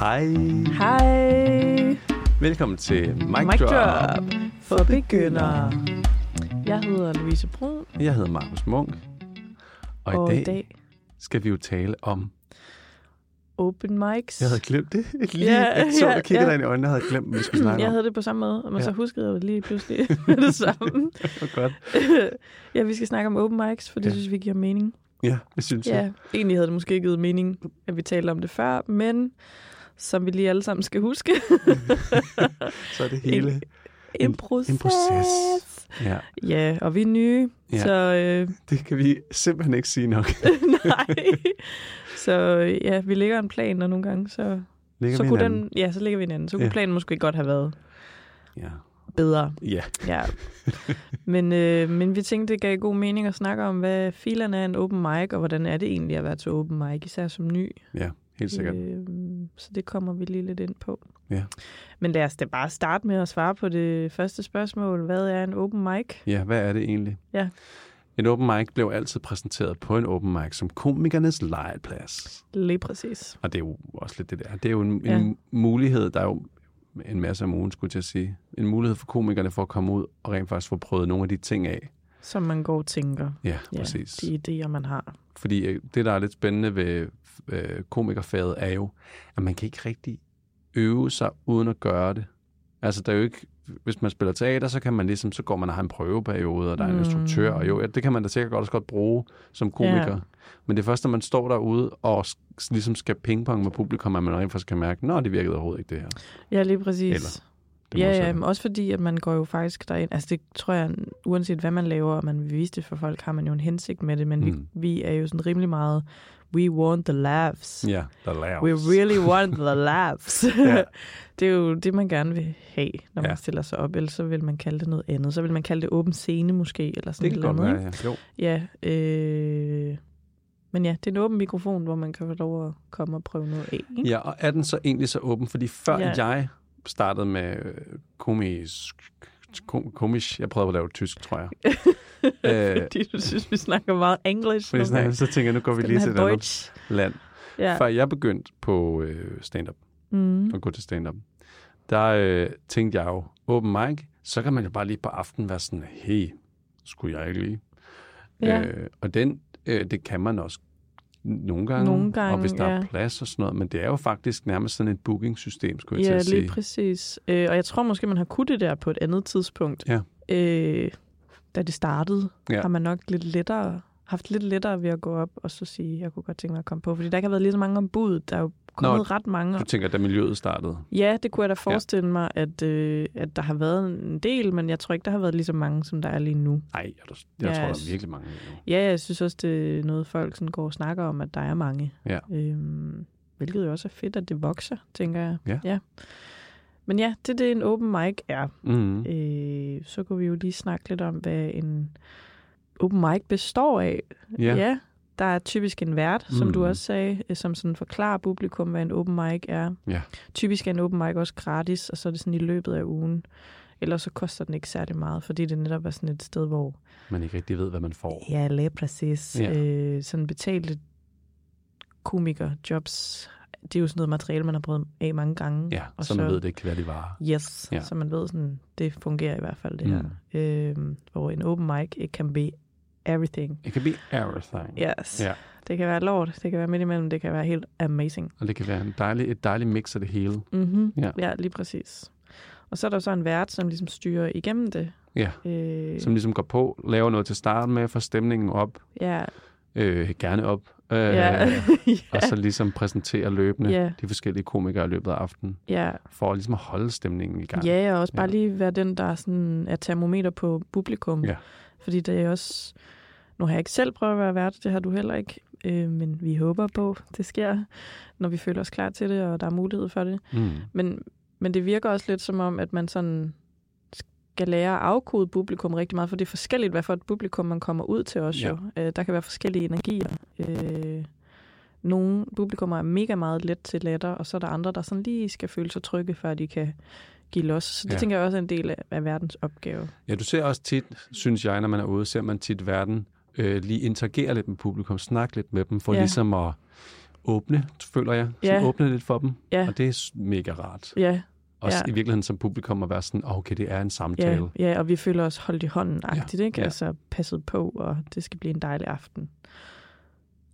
Hej. Hej. Velkommen til Mic, Mic Drop. Drop for begyndere. Jeg hedder Louise Brun, Jeg hedder Markus Munk. Og, og i, dag i dag skal vi jo tale om... open mics. Jeg havde glemt det. Lige, Ja, jeg så, ja, jeg kiggede ja. dig i øjnene, og havde glemt, hvad vi skulle snakke jeg om. havde det på samme måde, men Ja. så huskede jeg det lige pludselig det samme. Det godt. ja, vi skal snakke om open mics, for det Ja. synes vi giver mening. Ja, det synes jeg. Ja, egentlig havde det måske givet mening, at vi talte om det før, men som vi lige alle sammen skal huske, Så er det hele... en, En- proces. en proces. Ja, Ja, og vi er nye, Ja. så øh, det kan vi simpelthen ikke sige nok. Nej. Så ja, vi lægger en plan, og nogle gange, så, Ligger så vi kunne hinanden? den, ja, så lægger vi en anden. Så kunne Ja. planen måske godt have været Ja. bedre. ja. Ja. men, øh, men vi tænkte, det gav god mening at snakke om, hvad filerne er en open mic, og hvordan er det egentlig at være til open mic, især som ny. ja, helt sikkert. Øh, så det kommer vi lige lidt ind på. Ja. Men lad os da bare starte med at svare på det første spørgsmål. Hvad er en open mic? Ja, hvad er det egentlig? Ja. En open mic blev altid præsenteret på en open mic som komikernes legeplads. Lige præcis. Og det er jo også lidt det der. Det er jo en, Ja. en mulighed, der er jo en masse om ugen, skulle jeg til at sige. En mulighed for komikerne for at komme ud og rent faktisk få prøvet nogle af de ting af. Som man går og tænker. Ja, Ja, præcis. de idéer, man har. Fordi øh, det, der er lidt spændende ved øh, komikerfaget, er jo, at man kan ikke rigtig øve sig uden at gøre det. Altså, der er jo ikke... Hvis man spiller teater, så kan man ligesom, så går man og har en prøveperiode, og der er en Mm. instruktør, og jo, det kan man da sikkert godt også godt bruge som komiker. Ja. Men det er først, når man står derude og ligesom skal pingpong med publikum, at man rent faktisk kan mærke, nå, det virkede overhovedet ikke det her. Ja, lige præcis. Eller Det ja, ja, men også fordi, at man går jo faktisk derind. Altså det tror jeg, uanset hvad man laver, og man vil vise det for folk, har man jo en hensigt med det. Men mm. Vi, vi er jo sådan rimelig meget, we want the laughs. Ja, der laves. We really want the laughs. Det er jo det, man gerne vil have, når man Ja. stiller sig op. Ellers så vil man kalde det noget andet. Så vil man kalde det åben scene måske, eller sådan det kan et eller godt andet. være, ja. Jo. Ja, øh... Men ja, det er en åben mikrofon, hvor man kan få lov at komme og prøve noget af. Ikke? Ja, og er den så egentlig så åben? Fordi før ja. jeg startede med øh, komisk, kom, komisk, jeg prøvede at lave tysk, tror jeg. øh, Fordi du synes, vi snakker meget engelsk. fordi gange. så tænker jeg, nu går vi lige til et andet land. Ja. Før jeg begyndte på øh, stand-up, Mm. og gå til stand-up, der øh, tænkte jeg jo, open mic, så kan man jo bare lige på aften være sådan, hey, skulle jeg ikke lige? Ja. Øh, og den, øh, det kan man også nogle gange, Nogle gange, og hvis der ja. er plads og sådan noget, men det er jo faktisk nærmest sådan et booking-system, skulle jeg Ja, til at sige. lige præcis. Øh, og jeg tror måske, man har kunnet det der på et andet tidspunkt. Ja. Øh, da det startede, Ja. har man nok lidt lettere, haft lidt lettere ved at gå op og så sige, jeg kunne godt tænke mig at komme på. Fordi der ikke har været lige så mange ombud. Der er jo kommet Nå, ret mange. Du tænker, da miljøet startede? Ja, det kunne jeg da forestille ja. mig, at, øh, at der har været en del, men jeg tror ikke, der har været lige så mange, som der er lige nu. Nej, jeg, jeg, jeg Ja, tror, der er virkelig mange nu. Ja, jeg synes også, det er noget, folk sådan går og snakker om, at der er mange. Ja. Øhm, hvilket jo også er fedt, at det vokser, tænker jeg. Ja. ja. Men ja, det er det, en open mic er. Mm. Øh, så kunne vi jo lige snakke lidt om, hvad en open mic består af. Ja. ja der er typisk en vært, som Mm. du også sagde, øh, som sådan forklarer publikum, hvad en open mic er. Ja. Typisk er en open mic også gratis, og så er det sådan i løbet af ugen. Ellers så koster den ikke særlig meget, fordi det netop er sådan et sted, hvor Man ikke rigtig ved, hvad man får. Ja, lige præcis. Ja. Øh, sådan betalte komikerjobs, det er jo sådan noget materiale, man har prøvet af mange gange. Ja, og så man ved det ikke, hvad de var. Yes, Ja. så man ved sådan, det fungerer i hvert fald det Mm. her. Øh, hvor en open mic, it can be everything. It can be everything. Yes. Ja. Det kan være lort, det kan være midt imellem, det kan være helt amazing. Og det kan være en dejlig, et dejligt mix af det hele. Mm-hmm. Ja. ja, lige præcis. Og så er der så en vært, som ligesom styrer igennem det. Ja. Øh, Som ligesom går på, laver noget til starten med, får stemningen op, ja, øh, gerne op, øh, ja, og så ligesom præsenterer løbende Ja. de forskellige komikere i løbet af aftenen, ja, for ligesom at holde stemningen i gang. Ja, og også bare Ja. lige være den, der sådan er termometer på publikum. Ja. Fordi det er også... Nu har jeg ikke selv prøvet at være vært, det har du heller ikke. Øh, men vi håber på, det sker, når vi føler os klar til det, og der er mulighed for det. Mm. Men, men det virker også lidt som om, at man sådan skal lære at afkode publikum rigtig meget, for det er forskelligt, hvad for et publikum man kommer ud til også. Ja. Jo. Øh, der kan være forskellige energier. Øh, nogle publikummer er mega meget let til latter, og så er der andre, der sådan lige skal føle sig trygge, før de kan give los. Så det Ja. ja. tænker jeg også er en del af, af verdens opgave. Ja, du ser også tit, synes jeg, når man er ude, ser man tit verden øh, lige interagere lidt med publikum, snakke lidt med dem, for ja. Ja. ligesom at åbne, føler jeg. Sådan Ja. åbne lidt for dem. Ja. Og det er mega rart. Ja, Også Ja. i virkeligheden som publikum at være sådan, "Åh, okay, det er en samtale. ja, ja, og vi føler os holdt i hånden, agtigt, ikke? ja. Altså passet på, og det skal blive en dejlig aften.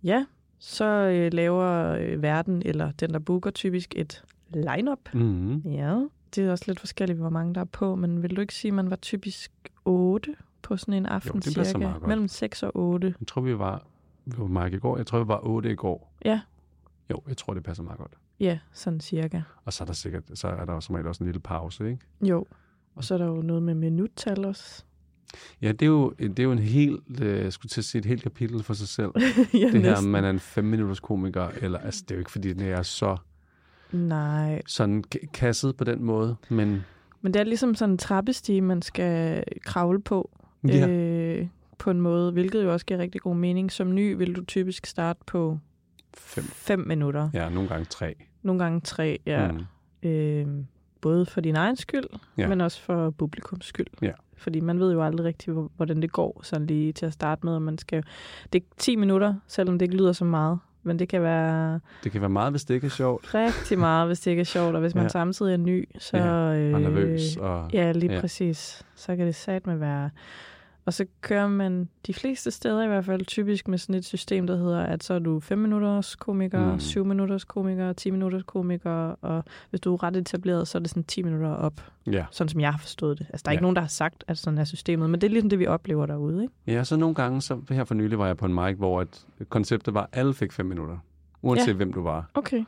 Ja, så øh, laver øh, verden, eller den, der booker, typisk et line-up. Mm-hmm. Ja, det er også lidt forskelligt, hvor mange der er på, men vil du ikke sige, at man var typisk 8 på sådan en aften det passer cirka? meget godt. Mellem 6 og 8. Jeg tror, vi var, vi var Mark i går. Jeg tror, vi var 8 i går. Ja. Jo, jeg tror, det passer meget godt. Ja, sådan cirka. Og så er der sikkert, så er der jo som regel også en lille pause, ikke? Jo. Og så er der jo noget med minuttal også. Ja, det er jo, det er jo en helt, øh, skulle til at sige, et helt kapitel for sig selv. ja, det her, om man er en fem minutters komiker, eller, altså, det er jo ikke, fordi den er så Nej, sådan kasset på den måde, men men det er ligesom sådan en trappestige, man skal kravle på. ja, Øh, på en måde, hvilket jo også giver rigtig god mening. Som ny vil du typisk starte på fem, 5 minutter. ja, nogle gange tre. Nogle gange 3, ja. Mm. Øh, både for din egen skyld, Ja. men også for publikums skyld. Ja. Fordi man ved jo aldrig rigtigt, hvor- hvordan det går, sådan lige til at starte med. Og man skal, det er 10 minutter, selvom det ikke lyder så meget. Men det kan være Det kan være meget, hvis det ikke er sjovt, rigtig meget, hvis det ikke er sjovt. Og hvis man Ja. samtidig er ny, så... Ja, og øh, nervøs. Og, Ja, lige ja. præcis. Så kan det satme være... Og så kører man de fleste steder i hvert fald typisk med sådan et system, der hedder, at så er du 5 minutters komiker, Mm. 7 minutters komiker, 10 minutters komiker, og hvis du er ret etableret, så er det sådan 10 minutter op, ja. sådan som jeg har forstået det. Altså, der er Ja. ikke nogen, der har sagt, at sådan er systemet, men det er ligesom det, vi oplever derude, ikke? ja, så nogle gange, så her for nylig var jeg på en mic, hvor et konceptet var, at alle fik fem minutter, uanset Ja. hvem du var. Okay.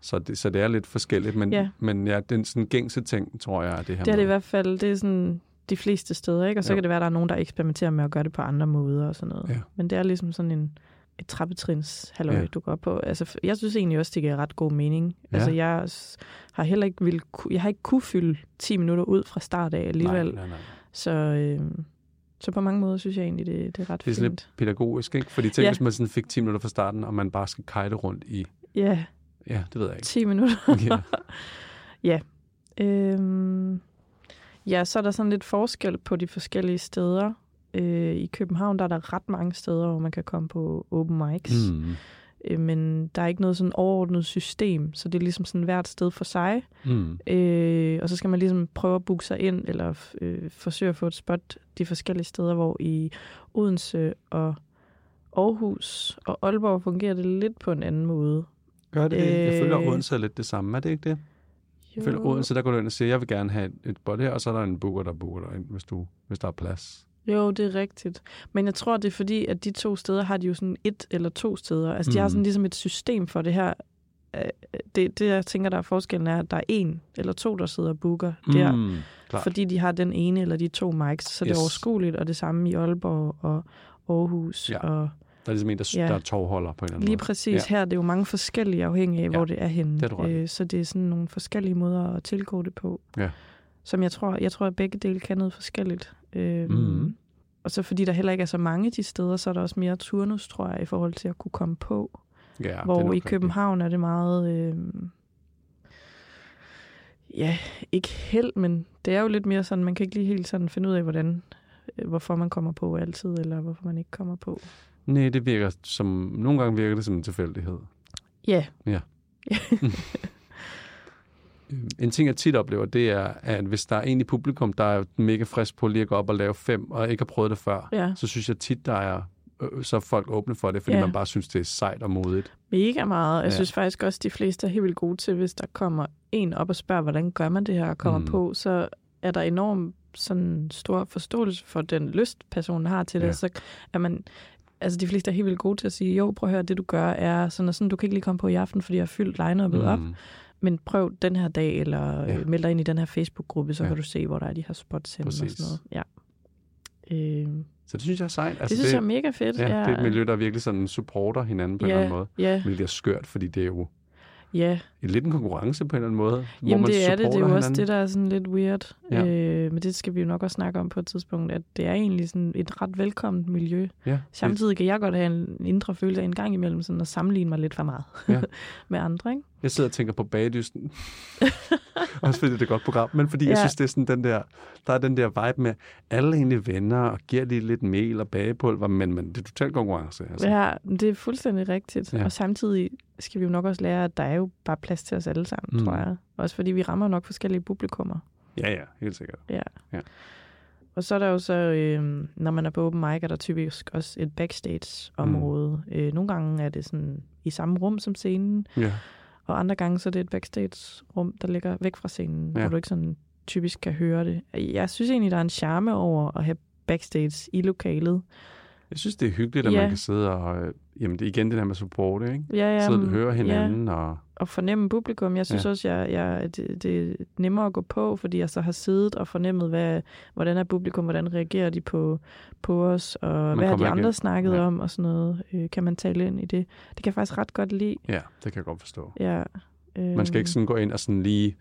Så det, så det er lidt forskelligt, men ja, Ja. men ja den sådan gængse ting, tror jeg, er det her Det er det i hvert fald, det er sådan de fleste steder, ikke? Og så Jo. kan det være, at der er nogen, der eksperimenterer med at gøre det på andre måder og sådan noget. Ja. Men det er ligesom sådan en, et trappetrins halløj, Ja. ja. du går på. Altså, jeg synes egentlig også, det giver ret god mening. Ja. Altså, jeg har heller ikke vil, jeg har ikke kunne fylde 10 minutter ud fra start af alligevel. Nej, nej, nej. Så, øh, så på mange måder synes jeg egentlig, det, det er ret Det er sådan fint. lidt pædagogisk, ikke? Fordi tænk, Ja. hvis man sådan fik 10 minutter fra starten, og man bare skal kajte rundt i... Ja, Ja, det ved jeg ikke. 10 minutter. Ja. Øhm, ja, så er der sådan lidt forskel på de forskellige steder. Øh, I København der er der ret mange steder, hvor man kan komme på open mics. Mm. Øh, men der er ikke noget sådan overordnet system, så det er ligesom sådan hvert sted for sig. Mm. Øh, og så skal man ligesom prøve at booke sig ind, eller øh, forsøge at få et spot de forskellige steder, hvor i Odense og Aarhus og Aalborg fungerer det lidt på en anden måde. Gør det det? Jeg føler, Øh. Odense er lidt det samme. Er det ikke det? Jeg føler, Odense, der går du ind og siger, jeg vil gerne have et, spot her, og så er der en booker, der booker dig ind, hvis, du, hvis der er plads. Jo, det er rigtigt. Men jeg tror, det er fordi, at de to steder har de jo sådan et eller to steder. Altså, de har Mm. sådan ligesom et system for det her. Øh, Det, det, jeg tænker, der er forskellen, er, at der er en eller to, der sidder og booker der. Mm. Klart. Fordi de har den ene eller de to mics, så yes. det er overskueligt. Og det samme i Aalborg og Aarhus. Ja. Og Der er ligesom en, der, Ja. der er tovholder på en eller anden lige måde. præcis Ja. her, det er jo mange forskellige afhængig af, Ja, hvor det er henne. det er. Øh, så det er sådan nogle forskellige måder at tilgå det på. Ja. Som jeg tror, jeg tror, at begge dele kan noget forskelligt. Øh, Mhm. Og så fordi der heller ikke er så mange de steder, så er der også mere turnus, tror jeg, i forhold til at kunne komme på. Ja, det hvor i. København er det meget... Øh, ja, ikke held, men det er jo lidt mere sådan, man kan ikke lige helt sådan finde ud af, hvordan, øh, hvorfor man kommer på altid, eller hvorfor man ikke kommer på. Nej, det virker som... Nogle gange virker det som en tilfældighed. Ja, En ting, jeg tit oplever, det er, at hvis der er en i publikum, der er mega frisk på lige at gå op og lave fem, og ikke har prøvet det før, ja, så synes jeg tit, der er, øh, så er folk åbne for det, fordi Ja. man bare synes, det er sejt og modigt. mega meget. Jeg Ja. synes faktisk også, at de fleste er helt vildt gode til, hvis der kommer en op og spørger, hvordan gør man det her, og kommer Mm. mm. på, så er der enormt sådan stor forståelse for den lyst, personen har til det. Ja. Så er man, altså de fleste er helt vildt gode til at sige, jo, prøv at høre, det du gør er sådan og sådan, du kan ikke lige komme på i aften, fordi jeg har fyldt line-uppet mm. op, men prøv den her dag, eller Ja. ja. meld dig ind i den her Facebook-gruppe, så Ja. ja. kan du se, hvor der er de her spots henne og sådan noget. Ja. Øh, Så det synes jeg er sejt. det synes jeg er mega fedt. ja, det er et miljø, der virkelig sådan supporter hinanden på en ja, eller anden måde. Ja, Hvilket er skørt, fordi det er jo ja. En lidt en konkurrence på en eller anden måde. Jamen det er det, det er jo supporter også hinanden. det, der er sådan lidt weird. Ja. Øh, men det skal vi jo nok også snakke om på et tidspunkt, at det er egentlig sådan et ret velkomment miljø. Ja, Samtidig kan jeg godt have en indre følelse af en gang imellem sådan at sammenligne mig lidt for meget Ja. med andre, ikke? Jeg sidder og tænker på bagdysten. Også fordi det er et godt program, men fordi ja. jeg synes, det er sådan den der, der er den der vibe med, alle egentlig venner og giver lige lidt mel og bagepulver, men, men det er totalt konkurrence. Altså. Ja, det er fuldstændig rigtigt. Ja. Og samtidig skal vi jo nok også lære, at der er jo bare plads til os alle sammen, Mm. tror jeg. Også fordi vi rammer nok forskellige publikummer. ja, ja, helt sikkert. Ja. Ja. Og så er der jo så, øh, når man er på open mic, er der typisk også et backstage-område. Mm. Øh, nogle gange er det sådan i samme rum som scenen, Ja. og andre gange så er det et backstage-rum, der ligger væk fra scenen, ja. hvor du ikke sådan typisk kan høre det. Jeg synes egentlig, der er en charme over at have backstage i lokalet. Jeg synes, det er hyggeligt, at Ja. man kan sidde og... øh, Jamen, det er igen det der med support, ikke? Ja, ja, Sidde og men- høre Ja, hinanden, og... og fornemme publikum. Jeg synes Ja. ja. også, jeg, jeg, det, det er nemmere at gå på, fordi jeg så har siddet og fornemmet, hvad, hvordan er publikum, hvordan reagerer de på, på os, og Man hvad har de andre igen. snakket Ja. ja. om, og sådan noget. Øh, kan man tale ind i det? Det kan jeg faktisk ret godt lide. Ja, det kan jeg godt forstå. Ja, øh, Man skal ikke sådan gå ind og sådan lige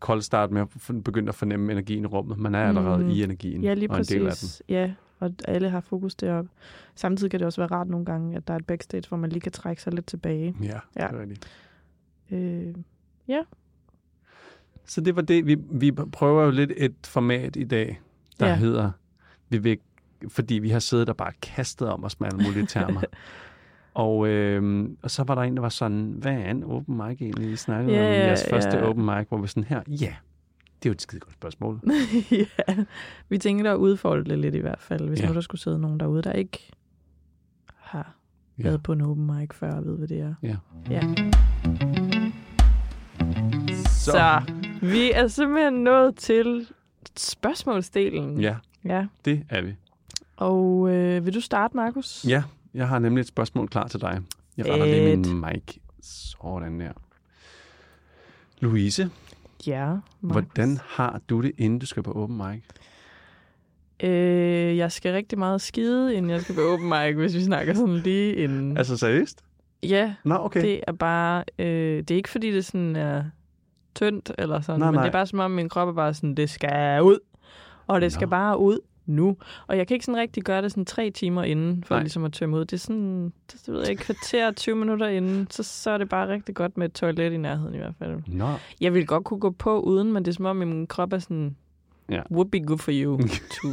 kold start med at begynde at fornemme energien i rummet. Man er allerede Mm. i energien, Ja, lige og en del af den. præcis. Ja, og alle har fokus deroppe. Samtidig kan det også være rart nogle gange, at der er et backstage, hvor man lige kan trække sig lidt tilbage. Ja, Ja. det er rigtigt. Øh, Så det var det. Vi, vi prøver jo lidt et format i dag, der ja. Ja. hedder, vi vil, fordi vi har siddet og bare kastet om os med alle mulige termer. og, øhm, og så var der en, der var sådan, hvad er en open mic egentlig? Vi snakkede Ja, om ja, jeres første ja. open mic, hvor vi sådan her, ja, det er jo et skide godt spørgsmål. ja, vi tænker at udfolde det lidt i hvert fald, hvis Ja. ja. nu der skulle sidde nogen derude, der ikke har Ja. været på en open mic før og ved, hvad det er. Ja. ja. Så. så vi er simpelthen nået til spørgsmålsdelen. Ja, ja. det er vi. Og øh, vil du starte, Markus? Ja, jeg har nemlig et spørgsmål klar til dig. Jeg retter lige min mic. Sådan der. Louise, Ja, Markus. hvordan har du det, inden du skal på open mic? Øh, jeg skal rigtig meget skide, inden jeg skal på open mic, hvis vi snakker sådan lige inden. Altså seriøst? ja, Nå, okay. det er bare... Øh, det er ikke, fordi det sådan er tyndt eller sådan, Nej, men nej. det er bare som om, min krop er bare sådan, det skal ud. Og det skal Nå. bare ud nu. Og jeg kan ikke sådan rigtig gøre det sådan tre timer inden, for Nej. ligesom at tømme ud. Det er sådan, det, ved jeg ikke, kvarter 20 minutter inden, så, så er det bare rigtig godt med et toilet i nærheden i hvert fald. Nå, Jeg vil godt kunne gå på uden, men det er som om, min krop er sådan, Ja. would be good for you to,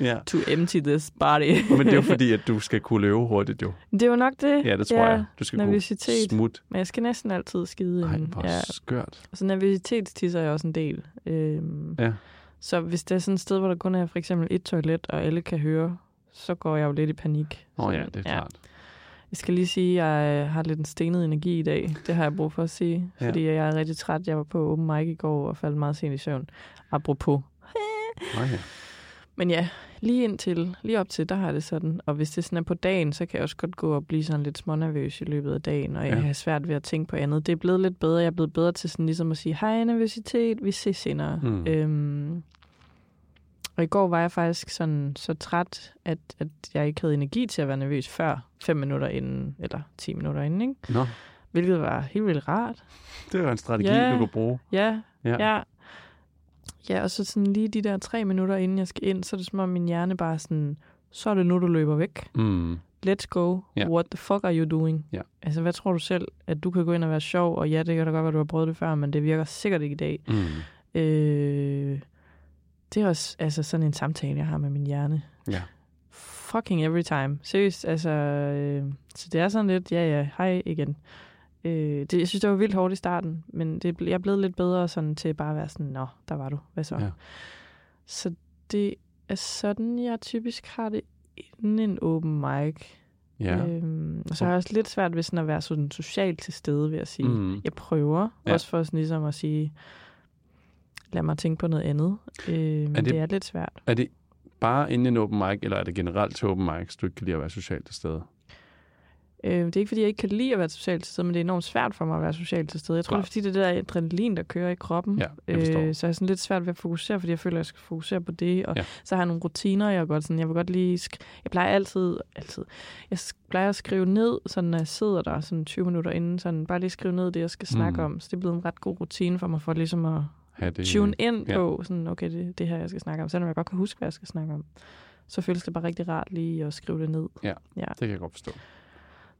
ja. to empty this body. Men det er jo fordi, at du skal kunne løbe hurtigt jo. det er jo nok det. Ja, det tror jeg. Du skal kunne nervøsitet. smut. Men jeg skal næsten altid skide Ej, hvor Ja, skørt. og så nervøsitetstisser jeg også en del. Øhm, Ja. Så hvis det er sådan et sted, hvor der kun er for eksempel et toilet, og alle kan høre, så går jeg jo lidt i panik. Åh oh, ja, det er klart. Jeg skal lige sige, at jeg har lidt en stenet energi i dag. Det har jeg brug for at sige. Ja. Fordi jeg er rigtig træt. Jeg var på open mic i går og faldt meget sent i søvn. Apropos. Ja. Men ja, lige indtil, lige op til, der har det sådan. Og hvis det sådan er på dagen, så kan jeg også godt gå og blive sådan lidt smånervøs i løbet af dagen, og jeg Ja. har svært ved at tænke på andet. Det er blevet lidt bedre. Jeg er blevet bedre til sådan ligesom at sige, hej nervøsitet, vi ses senere. Mm. Øhm, og i går var jeg faktisk sådan så træt, at, at jeg ikke havde energi til at være nervøs før fem minutter inden, eller 10 minutter inden, ikke? Nå, Hvilket var helt vildt rart. det er jo en strategi, Ja. du kan bruge. Ja, Ja. ja. Ja, og så sådan lige de der tre minutter, inden jeg skal ind, så er det som om min hjerne bare sådan, så er det nu, du løber væk. Mm. Let's go. Ja. What the fuck are you doing? Ja. Altså, hvad tror du selv? At du kan gå ind og være sjov, og ja, det kan da godt være, du har prøvet det før, men det virker sikkert ikke i dag. Mm. Øh, det er også altså, sådan en samtale, jeg har med min hjerne. Ja. Fucking every time. Seriøst, altså... Øh, så det er sådan lidt, ja, ja, hej igen. Øh, det, jeg synes, det var vildt hårdt i starten, men det, jeg er blevet lidt bedre sådan til bare at være sådan, nå, der var du, hvad så? Ja. Så det er sådan, jeg typisk har det inden en open mic. Ja. Øhm, og så har jeg også lidt svært ved sådan at være sådan socialt til stede, vil jeg sige. Mm. Jeg prøver, Ja. også for sådan ligesom at sige, lad mig tænke på noget andet. Øh, men det- det... det er lidt svært. Er det bare inden en open mic, eller er det generelt til open mics, du ikke kan lide at være socialt til stede? Øh, det er ikke, fordi jeg ikke kan lide at være socialt til stede, men det er enormt svært for mig at være socialt til stede. Jeg tror, Klart. det er, fordi det er der adrenalin, der kører i kroppen. Ja, jeg forstår. Øh, så jeg er sådan lidt svært ved at fokusere, fordi jeg føler, at jeg skal fokusere på det. Og Ja. så har jeg nogle rutiner, jeg godt sådan, jeg vil godt lige, sk- jeg plejer altid, altid, jeg plejer at skrive ned, sådan når jeg sidder der sådan 20 minutter inden, sådan bare lige skrive ned det, jeg skal snakke Mm. om. Så det er blevet en ret god rutine for mig, for ligesom at Ha det, tune ind ja. på, sådan, okay, det, det her, jeg skal snakke om. Selvom jeg godt kan huske, hvad jeg skal snakke om. Så føles det bare rigtig rart lige at skrive det ned. Ja. ja. Det kan jeg godt forstå.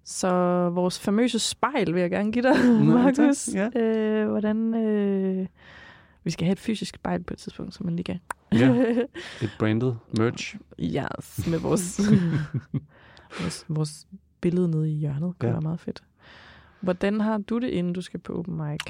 Så vores famøse spejl vil jeg gerne give dig, Markus. Ja. Øh, hvordan, øh, Vi skal have et fysisk spejl på et tidspunkt, så man lige kan... Ja. Et branded merch. yes, med vores, vores, vores billede nede i hjørnet. Det Ja. ja. meget fedt. Hvordan har du det, inden du skal på open mic?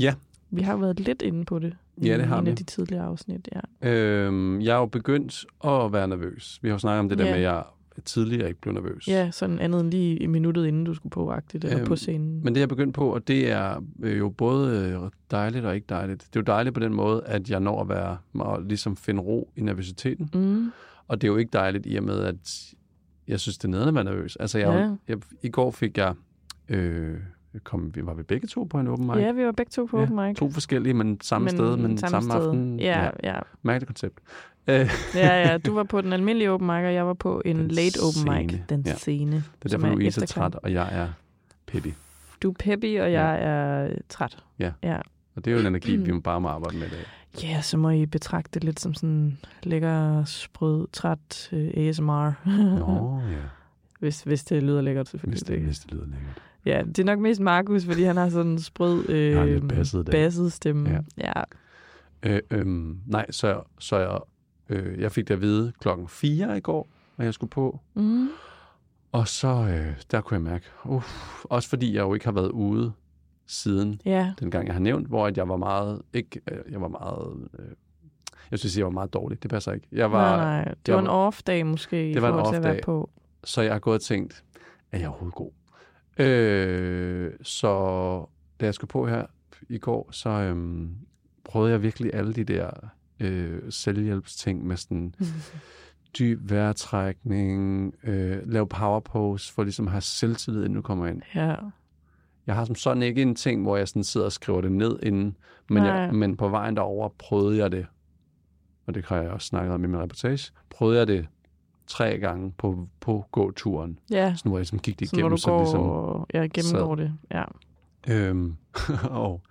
Ja. Vi har jo været lidt inde på det i Ja, det har en vi. af de tidligere afsnit. Ja. Øhm, jeg er jo begyndt at være nervøs. Vi har jo snakket om det der Ja. med, at jeg tidligere ikke blev nervøs. ja, sådan andet end lige i minuttet, inden du skulle på agtigt, eller Øhm, på scenen. Men det jeg begyndt på, og det er øh, jo både øh, dejligt og ikke dejligt. Det er jo dejligt på den måde, at jeg når at være, og ligesom finde ro i nervøsiteten. Mm. Og det er jo ikke dejligt i og med, at jeg synes, det er nederne at være nervøs. Altså, jeg, Ja. ja. jeg, i går fik jeg, øh, kom, vi var vi begge to på en open mic. Ja, vi var begge to på Ja, open mic. To forskellige, men samme men sted, men samme, samme sted. aften. Ja, ja. Mærkeligt koncept. Øh, ja, ja. Du var på den almindelige open mic, og jeg var på en Den late open mic. scene. Den Ja. scene. det er derfor, Louise er efterklang. træt, og jeg er peppy. Du er peppy, og jeg er øh, træt. Og det er jo en energi, vi må bare må arbejde med i dag. Ja, så må I betragte det lidt som sådan lækker, sprød, træt uh, ASMR. Nå, ja. hvis, hvis det lyder lækkert, selvfølgelig. Hvis det, hvis det lyder lækkert. Ja, det er nok mest Markus, fordi han har sådan en sprød, øh, basset stemme. Ja. ja. Øh, øhm, nej, så, så jeg, øh, jeg fik det at vide klokken 4 i går, når jeg skulle på. Mm. Og så, øh, der kunne jeg mærke, uh, også fordi jeg jo ikke har været ude siden Ja, den gang, jeg har nævnt, hvor at jeg var meget, ikke, øh, jeg var meget, øh, jeg synes, jeg var meget dårlig. Det passer ikke. Jeg var, nej, nej. Det var en off-dag måske, Det var en at off-dag. på. Så jeg har gået og tænkt, er jeg overhovedet god? Øh, så da jeg skulle på her i går, så øhm, prøvede jeg virkelig alle de der øh, selvhjælpsting med sådan dyb vejrtrækning, øh, lave power pose for ligesom at have selvtillid, inden du kommer ind. ja. Jeg har som sådan ikke en ting, hvor jeg sådan sidder og skriver det ned inden, men, jeg, men på vejen derover prøvede jeg det, og det har jeg også snakket om i min reportage, prøvede jeg det tre gange på, på gåturen. Ja, Sådan, hvor jeg ligesom gik det sådan, hvor igennem. du går så ligesom, ja, gennemgår det. Ja. øhm, og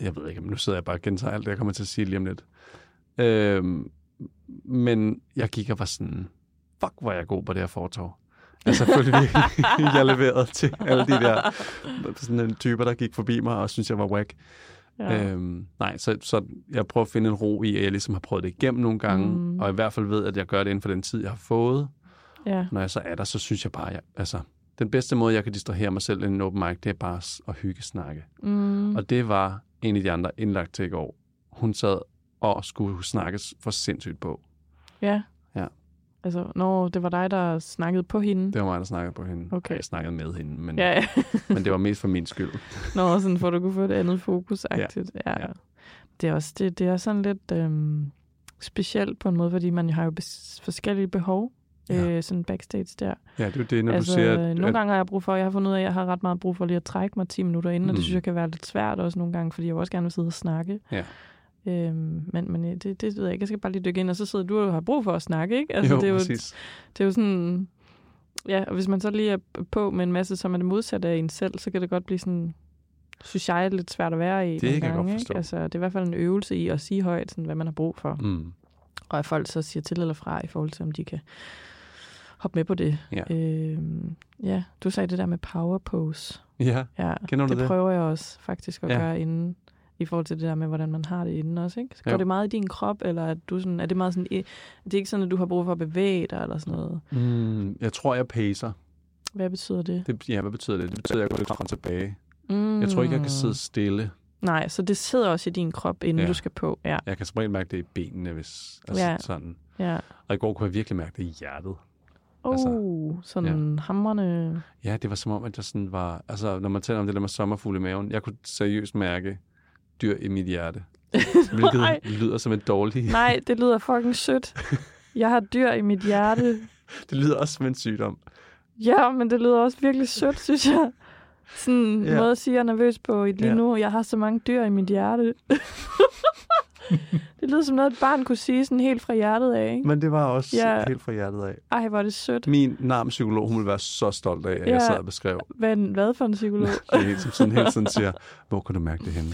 jeg ved ikke, men nu sidder jeg bare og gentager alt det, jeg kommer til at sige lige om lidt. Øhm, men jeg gik og var sådan, fuck, hvor er jeg god på det her fortov. Altså, selvfølgelig jeg leverede til alle de der sådan en typer, der gik forbi mig og synes jeg var whack. ja. Øhm, nej, så, så jeg prøver at finde en ro i, at jeg ligesom har prøvet det igennem nogle gange, Mm. og i hvert fald ved, at jeg gør det inden for den tid, jeg har fået. ja. Når jeg så er der, så synes jeg bare, at altså, den bedste måde, jeg kan distrahere mig selv i en open mic, det er bare at hygge snakke. Mm. Og det var en af de andre indlagt til i går. Hun sad og skulle snakkes for sindssygt på. Ja. Ja. Altså, når det var dig, der snakkede på hende. Det var mig, der snakkede på hende. Okay. Jeg snakkede med hende, men, Ja, ja. men det var mest for min skyld. Nå, sådan for at du kunne få et andet fokus ja. ja. Ja. Det er også det, det er sådan lidt øhm, specielt på en måde, fordi man har jo forskellige behov. Ja. Øh, sådan backstage der. Ja, det er det, når altså, du siger, at, nogle gange har jeg brug for, jeg har fundet ud af, at jeg har ret meget brug for lige at trække mig 10 minutter inden, mm. og det Mm. synes jeg kan være lidt svært også nogle gange, fordi jeg også gerne vil sidde og snakke. Ja. Øhm, men men øh, det, det ved jeg ikke. Jeg skal bare lige dykke ind, og så sidder du og har brug for at snakke, ikke? Altså, jo, det, er jo, præcis. det er jo sådan... Ja, og hvis man så lige er på med en masse, som er det modsatte af en selv, så kan det godt blive sådan, synes jeg, lidt svært at være i. Det kan jeg gange, godt ikke? Altså, det er i hvert fald en øvelse i at sige højt, sådan, hvad man har brug for. Mm. Og at folk så siger til eller fra i forhold til, om de kan hoppe med på det. Ja. Øhm, ja, du sagde det der med power pose. Ja, Ja, Kender du det, det? prøver jeg også faktisk at Ja. gøre inden, i forhold til det der med, hvordan man har det inden også, ikke? Så går Jo. det meget i din krop, eller er, du sådan, er det meget sådan, det er ikke sådan, at du har brug for at bevæge dig, eller sådan noget? mm, jeg tror, jeg pacer. Hvad betyder det? Det, ja, hvad betyder det? Det betyder, at jeg går lidt frem og tilbage. Mm. Jeg tror ikke, jeg kan sidde stille. Nej, så det sidder også i din krop, inden Ja. du skal på. Ja, Jeg kan som regel mærke det i benene, hvis... Altså Ja. ja. sådan. ja. Og i går kunne jeg virkelig mærke det i hjertet. Oh, Altså, sådan ja. hamrende... Ja, det var som om, at jeg sådan var... Altså, når man taler om det der med sommerfugle i maven, jeg kunne seriøst mærke dyr i mit hjerte. Hvilket Nej. lyder som en dårlig... Nej, det lyder fucking sødt. Jeg har dyr i mit hjerte. Det lyder også som en sygdom. Ja, men det lyder også virkelig sødt, synes jeg. Sådan en Ja. måde at sige, at jeg er nervøs på lige Ja. nu. Jeg har så mange dyr i mit hjerte. det lyder som noget, et barn kunne sige sådan helt fra hjertet af. Ikke? Men det var også Ja. helt fra hjertet af. Ej, hvor er det sødt. Min narmpsykolog, hun ville være så stolt af, at Ja. jeg sad og beskrev. Hvad, hvad for en psykolog? Det er en, som sådan hele tiden siger, hvor kan du mærke det henne?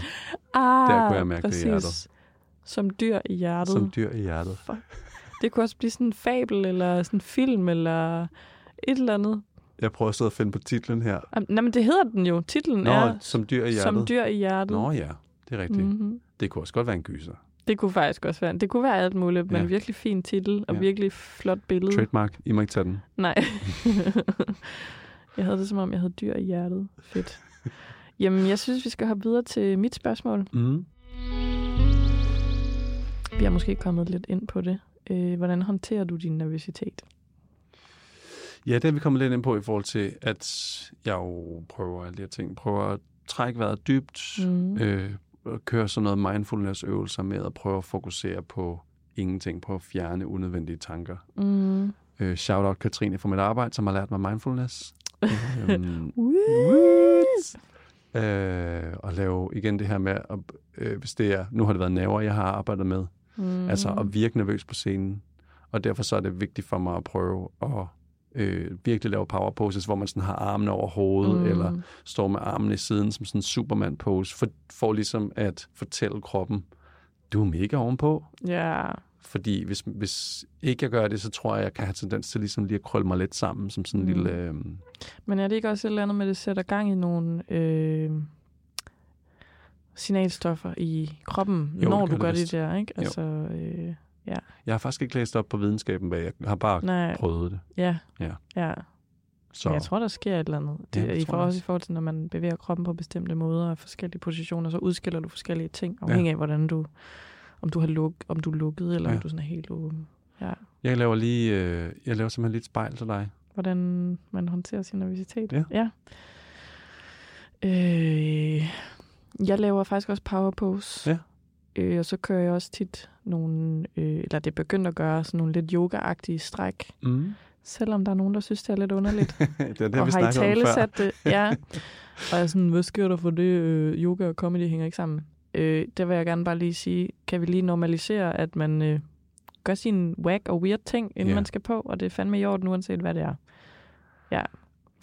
Ah, Der kunne jeg mærke det i hjertet. Som dyr i hjertet. Som dyr i hjertet. Det kunne også blive sådan en fabel, eller sådan en film, eller et eller andet. Jeg prøver at sidde og finde på titlen her. Am- Nej, men det hedder den jo. Titlen Nå, er som dyr i hjertet. Som dyr i hjertet. Nå ja, det er rigtigt. Mm. Mm-hmm. Det kunne også godt være en gyser. Det kunne faktisk også være. Det kunne være alt muligt, men Ja. virkelig fin titel og Ja. virkelig flot billede. Trademark. I må ikke tage den. Nej. jeg havde det som om, jeg havde dyr i hjertet. Fedt. Jamen, jeg synes, vi skal hoppe videre til mit spørgsmål. Mm. Vi har måske kommet lidt ind på det. Øh, hvordan håndterer du din nervøsitet? Ja, det er vi kommet lidt ind på i forhold til, at jeg jo prøver alle de her ting. Prøver at trække vejret dybt. Mm. Øh, og køre sådan noget mindfulness-øvelser med at prøve at fokusere på ingenting. Prøve at fjerne unødvendige tanker. Mm. Øh, shout out Katrine fra mit arbejde, som har lært mig mindfulness. øhm, What? øh, og lave igen det her med, at, øh, hvis det er, nu har det været naver, jeg har arbejdet med, Mm. mm. altså at virke nervøs på scenen. Og derfor så er det vigtigt for mig at prøve at øh, virkelig lave power poses, hvor man sådan har armene over hovedet, mm. eller står med armene i siden som sådan en superman pose, for, for ligesom at fortælle kroppen, du er mega ovenpå. Ja. Fordi hvis, hvis ikke jeg gør det, så tror jeg, jeg kan have tendens til ligesom lige at krølle mig lidt sammen, som sådan en Mm. lille... Øh, Men er det ikke også et eller andet med, at det sætter gang i nogle øh, signalstoffer i kroppen, Jo, når du gør det det der, ikke? Jo. Altså, øh, jeg har faktisk ikke læst op på videnskaben bag, jeg har bare nej, prøvet det. ja. Ja. ja. Så Men jeg tror, der sker et eller andet. Det, Ja, ja, det i for, også i forhold til, når man bevæger kroppen på bestemte måder og forskellige positioner, så udskiller du forskellige ting, afhængig af, hvordan du, om du har luk, om du er lukket, eller Ja. om du sådan er helt åben. Ja. jeg laver lige, øh, jeg laver simpelthen lige et spejl til dig. Hvordan man håndterer sin nervøsitet. Ja. ja. Øh, jeg laver faktisk også power pose. Ja. Øh, og så kører jeg også tit nogle, øh, eller det er begyndt at gøre sådan nogle lidt yoga-agtige stræk. Mm. Selvom der er nogen, der synes, det er lidt underligt. det er det, og vi har i tale sat det. Ja. Og jeg er sådan, hvad sker der for det? Øh, yoga og comedy hænger ikke sammen. Øh, der vil jeg gerne bare lige sige, kan vi lige normalisere, at man øh, gør sine whack og weird ting, inden Ja. man skal på, og det er fandme i orden, uanset hvad det er. Ja.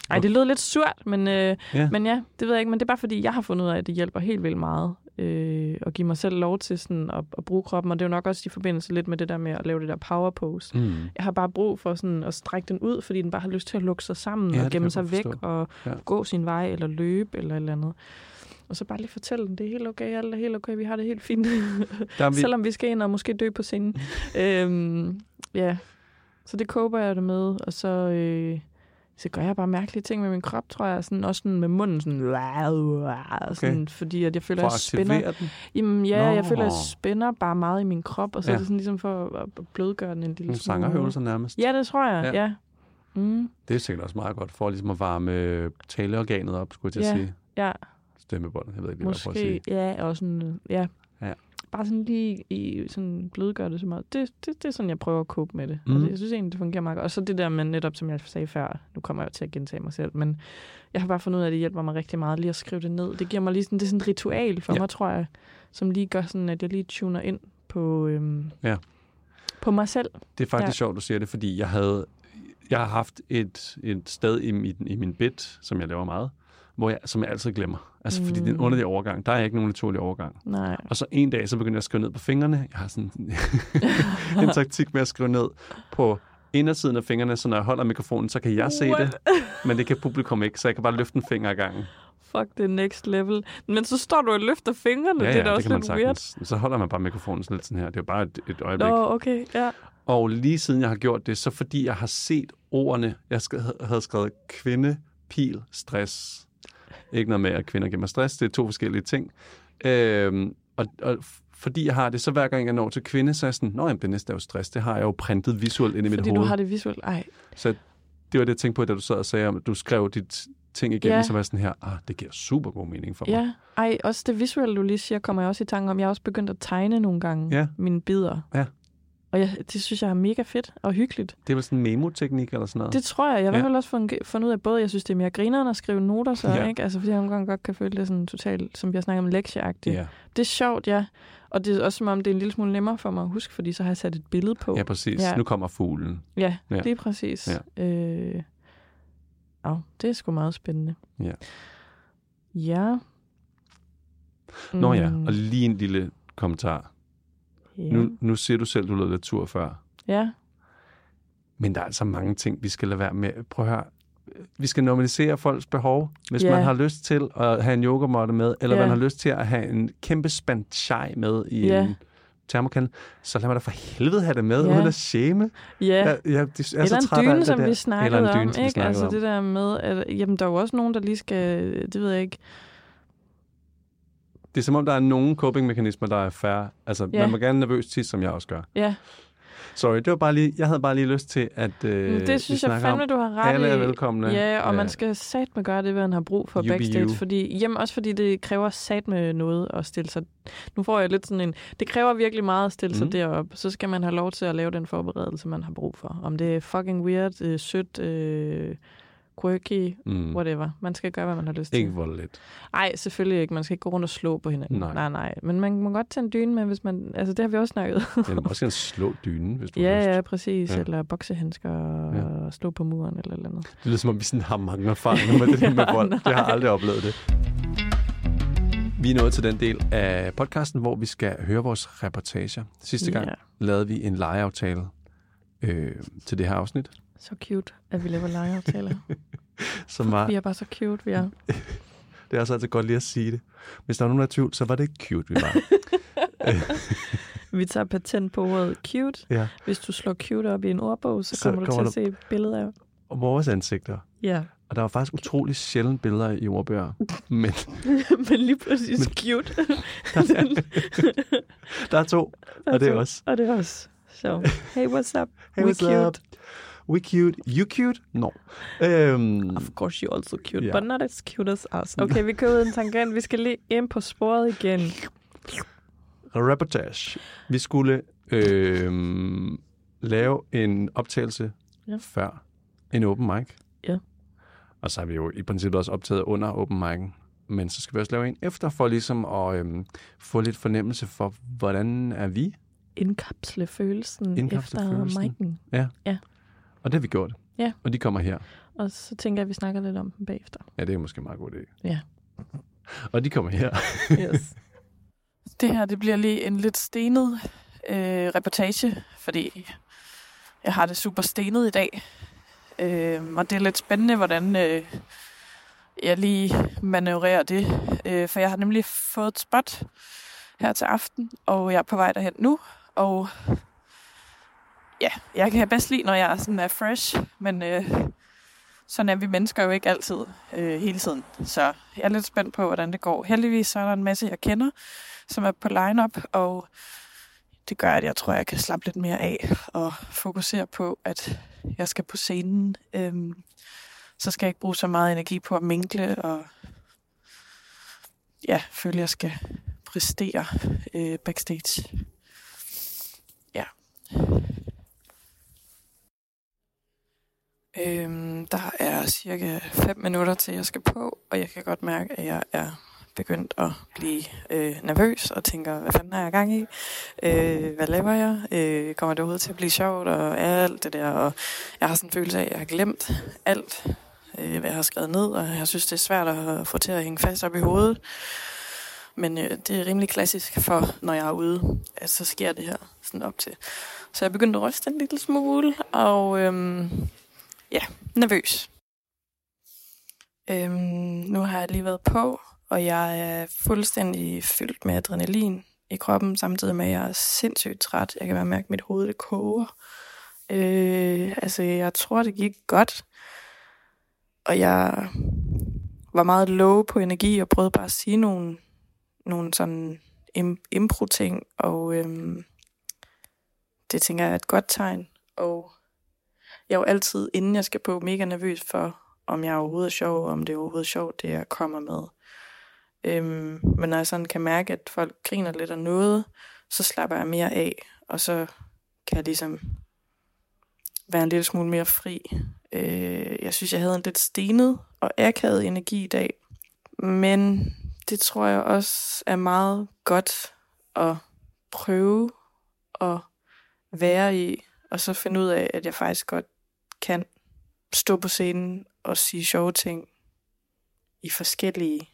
Ej, det lød lidt surt, men, øh, Ja. men ja, det ved jeg ikke. Men det er bare fordi, jeg har fundet ud af, at det hjælper helt vildt meget øh, at give mig selv lov til sådan at, at bruge kroppen. Og det er jo nok også i forbindelse lidt med det der med at lave det der power pose. Mm. Jeg har bare brug for sådan at strække den ud, fordi den bare har lyst til at lukke sig sammen Ja, og gemme sig væk forstå. og Ja. gå sin vej eller løbe eller et eller andet. Og så bare lige fortælle den, det er helt okay, alt er helt okay, vi har det helt fint. Der vi, Selvom vi skal ind og måske dø på scenen. øhm, ja, så det kåber jeg det med, og så, øh, så gør jeg bare mærkelige ting med min krop, tror jeg. Sådan, også sådan med munden, sådan, okay. sådan fordi at jeg føler, for at jeg spænder. den. Jamen ja, jeg Nå. føler, at jeg spænder bare meget i min krop, og så ja. Er det sådan ligesom for at blødgøre den en lille smule. sangerøvelser nærmest. Ja, det tror jeg, ja. Ja. Mm, Det er sikkert også meget godt for ligesom at varme taleorganet op, skulle jeg Ja. sige. ja. Stemmebåndet, jeg ved ikke hvad jeg prøver at Måske, sige. ja, og sådan, ja. Ja. Bare sådan lige i, sådan blødgøre det så meget. Det, det, det er sådan, jeg prøver at cope med det. Mm. Det, jeg synes egentlig, det fungerer meget godt. Og så det der med netop, som jeg sagde før, nu kommer jeg jo til at gentage mig selv, men jeg har bare fundet ud af, at det hjælper mig rigtig meget lige at skrive det ned. Det giver mig lige sådan, det er sådan et ritual for Ja. mig, tror jeg, som lige gør sådan, at jeg lige tuner ind på, øhm, Ja. på mig selv. Det er faktisk ja. sjovt, du siger det, fordi jeg havde jeg har haft et, et sted i min, i min bed, som jeg laver meget, hvor jeg, som jeg altid glemmer. Altså, mm. fordi det er en Mm. underlig overgang. Der er ikke nogen naturlig overgang. Nej. Og så en dag, så begyndte jeg at skrive ned på fingrene. Jeg har sådan en taktik med at skrive ned på indersiden af fingrene, så når jeg holder mikrofonen, så kan jeg se What? det, men det kan publikum ikke, så jeg kan bare løfte en finger ad gangen. Fuck, det er next level. Men så står du og løfter fingrene. det er da også lidt weird. sagtens. Så holder man bare mikrofonen sådan lidt sådan her. Det er jo bare et, et øjeblik. Nå, okay, ja. Og lige siden jeg har gjort det, så fordi jeg har set ordene, jeg havde skrevet kvinde, pil, stress. Ikke noget med, at kvinder giver mig stress, det er to forskellige ting. Øhm, og, og fordi jeg har det, så hver gang jeg når til kvinde, så er jeg sådan, nå jamen, det næste er jo stress, det har jeg jo printet visuelt ind i mit Fordi hoved. du har det visuelt. Ej, Så det var det, jeg tænkte på, da du sad og sagde, at du skrev dit ting igennem, Ja. så var jeg sådan her, ah, det giver super god mening for mig. Ja, ej, også det visuelle, du lige siger, kommer jeg også i tanke om. Jeg har også begyndt at tegne nogle gange Ja. mine bidder. Ja. Og jeg, det synes jeg er mega fedt og hyggeligt. Det er vel sådan en memo-teknik eller sådan noget? Det tror jeg. Jeg har i Ja. hvert fald også fundet, ud af, både jeg synes, det er mere grineren at skrive noter, så, Ja. ikke? Altså, fordi jeg nogle gange godt kan føle det sådan totalt, som vi har snakket om, lektieagtigt. Ja, Det er sjovt, ja. Og det er også som om, det er en lille smule nemmere for mig at huske, fordi så har jeg sat et billede på. ja præcis. Ja. Nu kommer fuglen. Ja, Ja. ja. lige præcis. Ja. Øh, oh, det er sgu meget spændende. Ja. Ja. Nå ja, Mm, og lige en lille kommentar. Ja. Nu, nu siger du selv, du lavede lidt tur før. ja. Men der er altså mange ting, vi skal lade være med. Prøv at høre. vi skal normalisere folks behov. Hvis Ja. man har lyst til at have en yogamåtte med, eller Ja. man har lyst til at have en kæmpe spand chai med i Ja. en termokande, så lad mig da for helvede have det med, Ja. uden at shame. Ja, Jeg, jeg, jeg er eller så en dyne, det som der. vi snakkede Eller en dyne, om. som vi ikke? snakkede Altså om. det der med, at jamen, der er jo også nogen, der lige skal, det ved jeg ikke, Det er som om, der er nogle coping-mekanismer, der er færre. Altså, Ja. man må gerne nervøs tit, som jeg også gør. ja. Sorry, det var bare lige, jeg havde bare lige lyst til, at øh, det synes jeg fandme, om, du har ret alle er velkomne. Ja, og Øh, man skal satme gøre det, hvad man har brug for backstage. Fordi, jamen også fordi det kræver satme noget at stille sig. Nu får jeg lidt sådan en... Det kræver virkelig meget at stille sig Mhm. derop. Så skal man have lov til at lave den forberedelse, man har brug for. Om det er fucking weird, øh, sødt, øh, quirky, Mm, whatever. Man skal gøre, hvad man har lyst til. ikke voldeligt. Nej, selvfølgelig ikke. Man skal ikke gå rundt og slå på hinanden. Nej. nej, nej. Men man må godt tage en dyne med, hvis man... Altså, det har vi også snakket. Ja, du må også gerne slå dynen, hvis du har ja, lyst. ja, præcis. Ja. Ja. Eller boksehandsker og Ja. ja. slå på muren eller eller andet. Det lyder som om, vi sådan har mange erfaringer med det der med Ja, vold. Jeg har nej. aldrig oplevet det. Vi er nået til den del af podcasten, hvor vi skal høre vores reportager. Sidste gang Ja. lavede vi en legeaftale øh, til det her afsnit, Så cute, at vi laver legeaftaler. som var, Vi er bare så cute, vi er. det er også altid godt lige at sige det. Hvis der er nogen, der er tvivl, så var det ikke cute, vi var. Vi tager patent på ordet cute. ja. Hvis du slår cute op i en ordbog, så, Så kommer du kommer til at se billeder af. Og vores ansigter. Ja, Og der var faktisk utrolig sjældent billeder i ordbøger. Men men lige præcis Men- cute. der er to, og det er os. Og det er os. Så, hey, what's up? Hey, We what's cute. up? We cute. You cute? No. Øhm, Of course you're also cute, Ja. but not as cute as us. Okay, vi kører ud en tangent. Vi skal lige ind på sporet igen. reportage. Vi skulle øhm, lave en optagelse Ja. før en open mic. Ja. Og så har vi jo i princippet også optaget under open mic'en. Men så skal vi også lave en efter, for ligesom at øhm, få lidt fornemmelse for, hvordan er vi? Indkapsle følelsen Indkapsle efter følelsen. mic'en. Og det har vi gjort. Ja. Og de kommer her. Og så tænker jeg, at vi snakker lidt om dem bagefter. Ja, det er måske en meget god idé. Ja. Og de kommer her. Yes. Det her det bliver lige en lidt stenet øh, reportage, fordi jeg har det super stenet i dag. Øh, og det er lidt spændende, hvordan øh, jeg lige manøvrerer det. Øh, for jeg har nemlig fået et spot her til aften, og jeg er på vej derhen nu. Og ja, jeg kan bedst lide, når jeg sådan er fresh, men øh, sådan er vi mennesker jo ikke altid øh, hele tiden. Så jeg er lidt spændt på, hvordan det går. Heldigvis så er der en masse, jeg kender, som er på line-up, og det gør, at jeg tror, jeg kan slappe lidt mere af og fokusere på, at jeg skal på scenen. Øhm, så skal jeg ikke bruge så meget energi på at minkle og ja, føle, at jeg skal præstere øh, backstage. Ja. Øhm, der er cirka 5 minutter til, jeg skal på, og jeg kan godt mærke, at jeg er begyndt at blive øh, nervøs og tænker, hvad fanden er jeg gang i? Øh, hvad laver jeg? Øh, kommer det overhovedet til at blive sjovt? Og alt det der. Og jeg har sådan en følelse af, at jeg har glemt alt, øh, hvad jeg har skrevet ned, og jeg synes, det er svært at få til at hænge fast op i hovedet. Men øh, det er rimelig klassisk for, når jeg er ude, at så sker det her sådan op til. Så jeg begyndte at ryste en lille smule, og øhm, ja, nervøs. Øhm, nu har jeg lige været på, og jeg er fuldstændig fyldt med adrenalin i kroppen, samtidig med, at jeg er sindssygt træt. Jeg kan bare mærke, at mit hoved det koger. Øh, altså, jeg tror, det gik godt. Og jeg var meget low på energi, og prøvede bare at sige nogle, nogle sådan im- impro-ting, og øhm, det tænker jeg er et godt tegn. Og jeg er jo altid, inden jeg skal på, mega nervøs for, om jeg overhovedet er sjov, og om det er overhovedet sjovt, det jeg kommer med. Øhm, men når jeg sådan kan mærke, at folk griner lidt af noget, så slapper jeg mere af, og så kan jeg ligesom være en lille smule mere fri. Øh, jeg synes, jeg havde en lidt stenet og akavet energi i dag, men det tror jeg også er meget godt at prøve at være i, og så finde ud af, at jeg faktisk godt kan stå på scenen og sige sjove ting i forskellige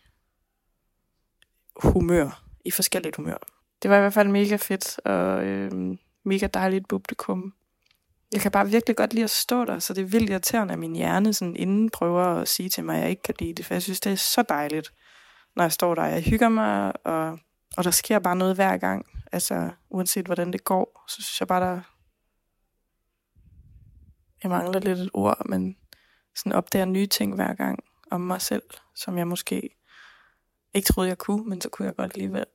humør. I forskelligt humør. Det var i hvert fald mega fedt, og øh, mega dejligt publikum. jeg kan bare virkelig godt lide at stå der, så det er vildt irriterende, at min hjerne sådan inden prøver at sige til mig, at jeg ikke kan lide det, for jeg synes, det er så dejligt, når jeg står der. Jeg hygger mig, og, og der sker bare noget hver gang. Altså, uanset hvordan det går, så synes jeg bare, der... Jeg mangler lidt et ord, men sådan opdager nye ting hver gang om mig selv, som jeg måske ikke troede, jeg kunne, men så kunne jeg godt alligevel.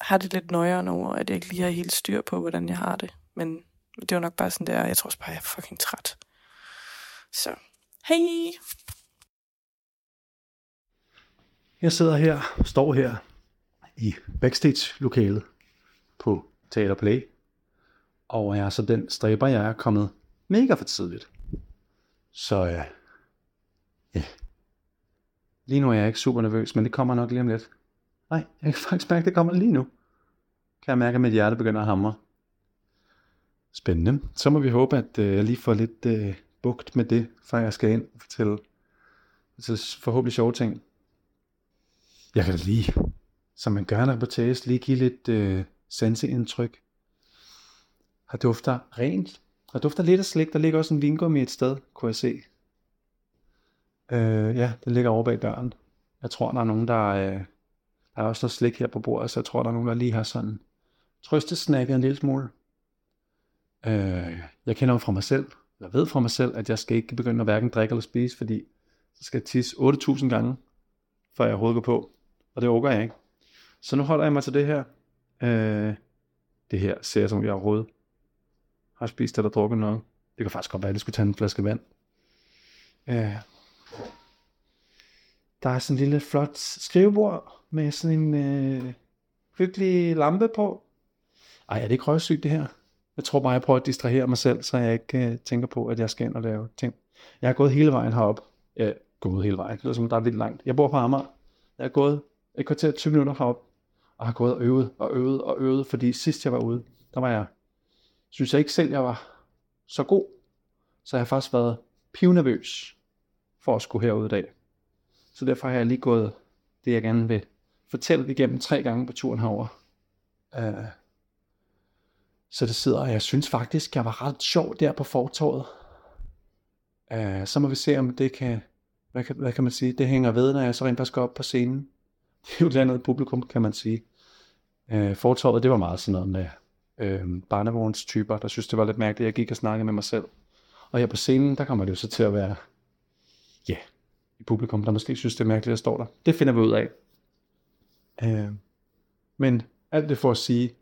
Har det lidt nøjere over, at jeg ikke lige har helt styr på, hvordan jeg har det. Men det var nok bare sådan der, jeg tror også bare, jeg er fucking træt. Så, hej! Jeg sidder her, står her i backstage-lokalet på Teater Play, og jeg er så den stræber, jeg er kommet mega for tidligt. Så ja, ja. Lige nu er jeg ikke super nervøs, men det kommer nok lige om lidt. Nej, jeg kan faktisk mærke, at det kommer lige nu. Kan jeg mærke, at mit hjerte begynder at hamre. Spændende. Så må vi håbe, at øh, jeg lige får lidt øh, bugt med det, før jeg skal ind til, til forhåbentlig sjove ting. Jeg kan da lige, som man gør når på test, lige give lidt øh, sanseindtryk. Har dufter rent. Der dufter lidt af slik. Der ligger også en vingummi et sted, kunne jeg se. Øh, ja, det ligger over bag døren. Jeg tror, der er nogen, der... Øh, der er også noget slik her på bordet, så jeg tror, der er nogen, der lige har sådan trøstesnakket en lille smule. Øh, jeg kender jo fra mig selv, jeg ved fra mig selv, at jeg skal ikke begynde at hverken drikke eller spise, fordi så skal jeg tisse 8.000 gange, før jeg overhovedet går på. Og det overgår jeg ikke. Så nu holder jeg mig til det her. Øh, det her ser jeg som, jeg overhovedet har spist eller drukket noget. Det kan faktisk godt være, at jeg skulle tage en flaske vand. Øh, der er sådan en lille flot skrivebord med sådan en øh, hyggelig lampe på. Ej, er det ikke røgsygt det her? Jeg tror bare, jeg prøver at distrahere mig selv, så jeg ikke øh, tænker på, at jeg skal ind og lave ting. Jeg har gået hele vejen herop. Ja, gået hele vejen. Det er som, der er lidt langt. Jeg bor på Amager. Jeg har gået et kvarter 20 minutter herop, og har gået og øvet og øvet og øvet, fordi sidst jeg var ude, der var jeg, synes jeg ikke selv, jeg var så god. Så jeg har faktisk været pivnervøs for at skulle herud i dag. Så derfor har jeg lige gået det, jeg gerne vil fortælle igennem tre gange på turen herover. Uh, så det sidder, og jeg synes faktisk, jeg var ret sjov der på fortorvet. Uh, så må vi se, om det kan, hvad kan, hvad kan man sige, det hænger ved, når jeg så rent faktisk går op på scenen. Det er jo et andet publikum, kan man sige. Uh, fortorvet, det var meget sådan noget med øh, barnevogns typer, der synes, det var lidt mærkeligt, jeg gik og snakkede med mig selv. Og her på scenen, der kommer det jo så til at være, ja, yeah, i publikum, der måske synes, det er mærkeligt, at jeg står der. Det finder vi ud af. Øh, men alt det for at sige,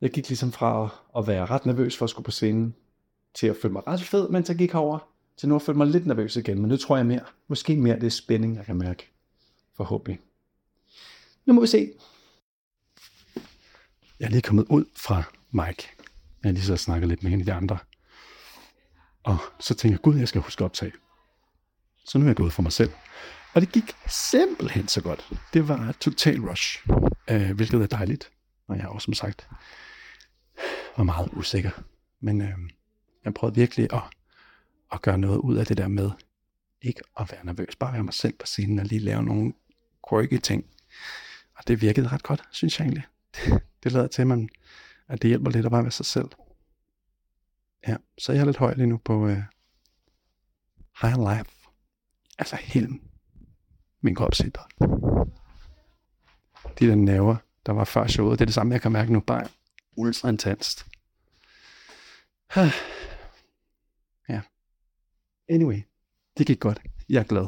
jeg gik ligesom fra at være ret nervøs for at skulle på scenen, til at føle mig ret fed, mens jeg gik herover, til nu at føle mig lidt nervøs igen. Men nu tror jeg mere, måske mere det er spænding, jeg kan mærke. Forhåbentlig. Nu må vi se. Jeg er lige kommet ud fra Mike. Jeg lige så snakket lidt med hende de andre. Og så tænker jeg, gud, jeg skal huske at optage. Så nu er jeg gået for mig selv. Og det gik simpelthen så godt. Det var total rush, øh, hvilket er dejligt. Og jeg er også som sagt var meget usikker. Men øh, jeg prøvede virkelig at, at gøre noget ud af det der med ikke at være nervøs. Bare være mig selv på scenen og lige lave nogle quirky ting. Og det virkede ret godt, synes jeg egentlig. Det lader til, at, man, at det hjælper lidt at bare være sig selv. Ja, så jeg er lidt høj lige nu på øh, High Life. Altså hele min kropscenter. De der nerver, der var før showet, det er det samme, jeg kan mærke nu, bare ultra intenst. ja. Anyway, det gik godt. Jeg er glad.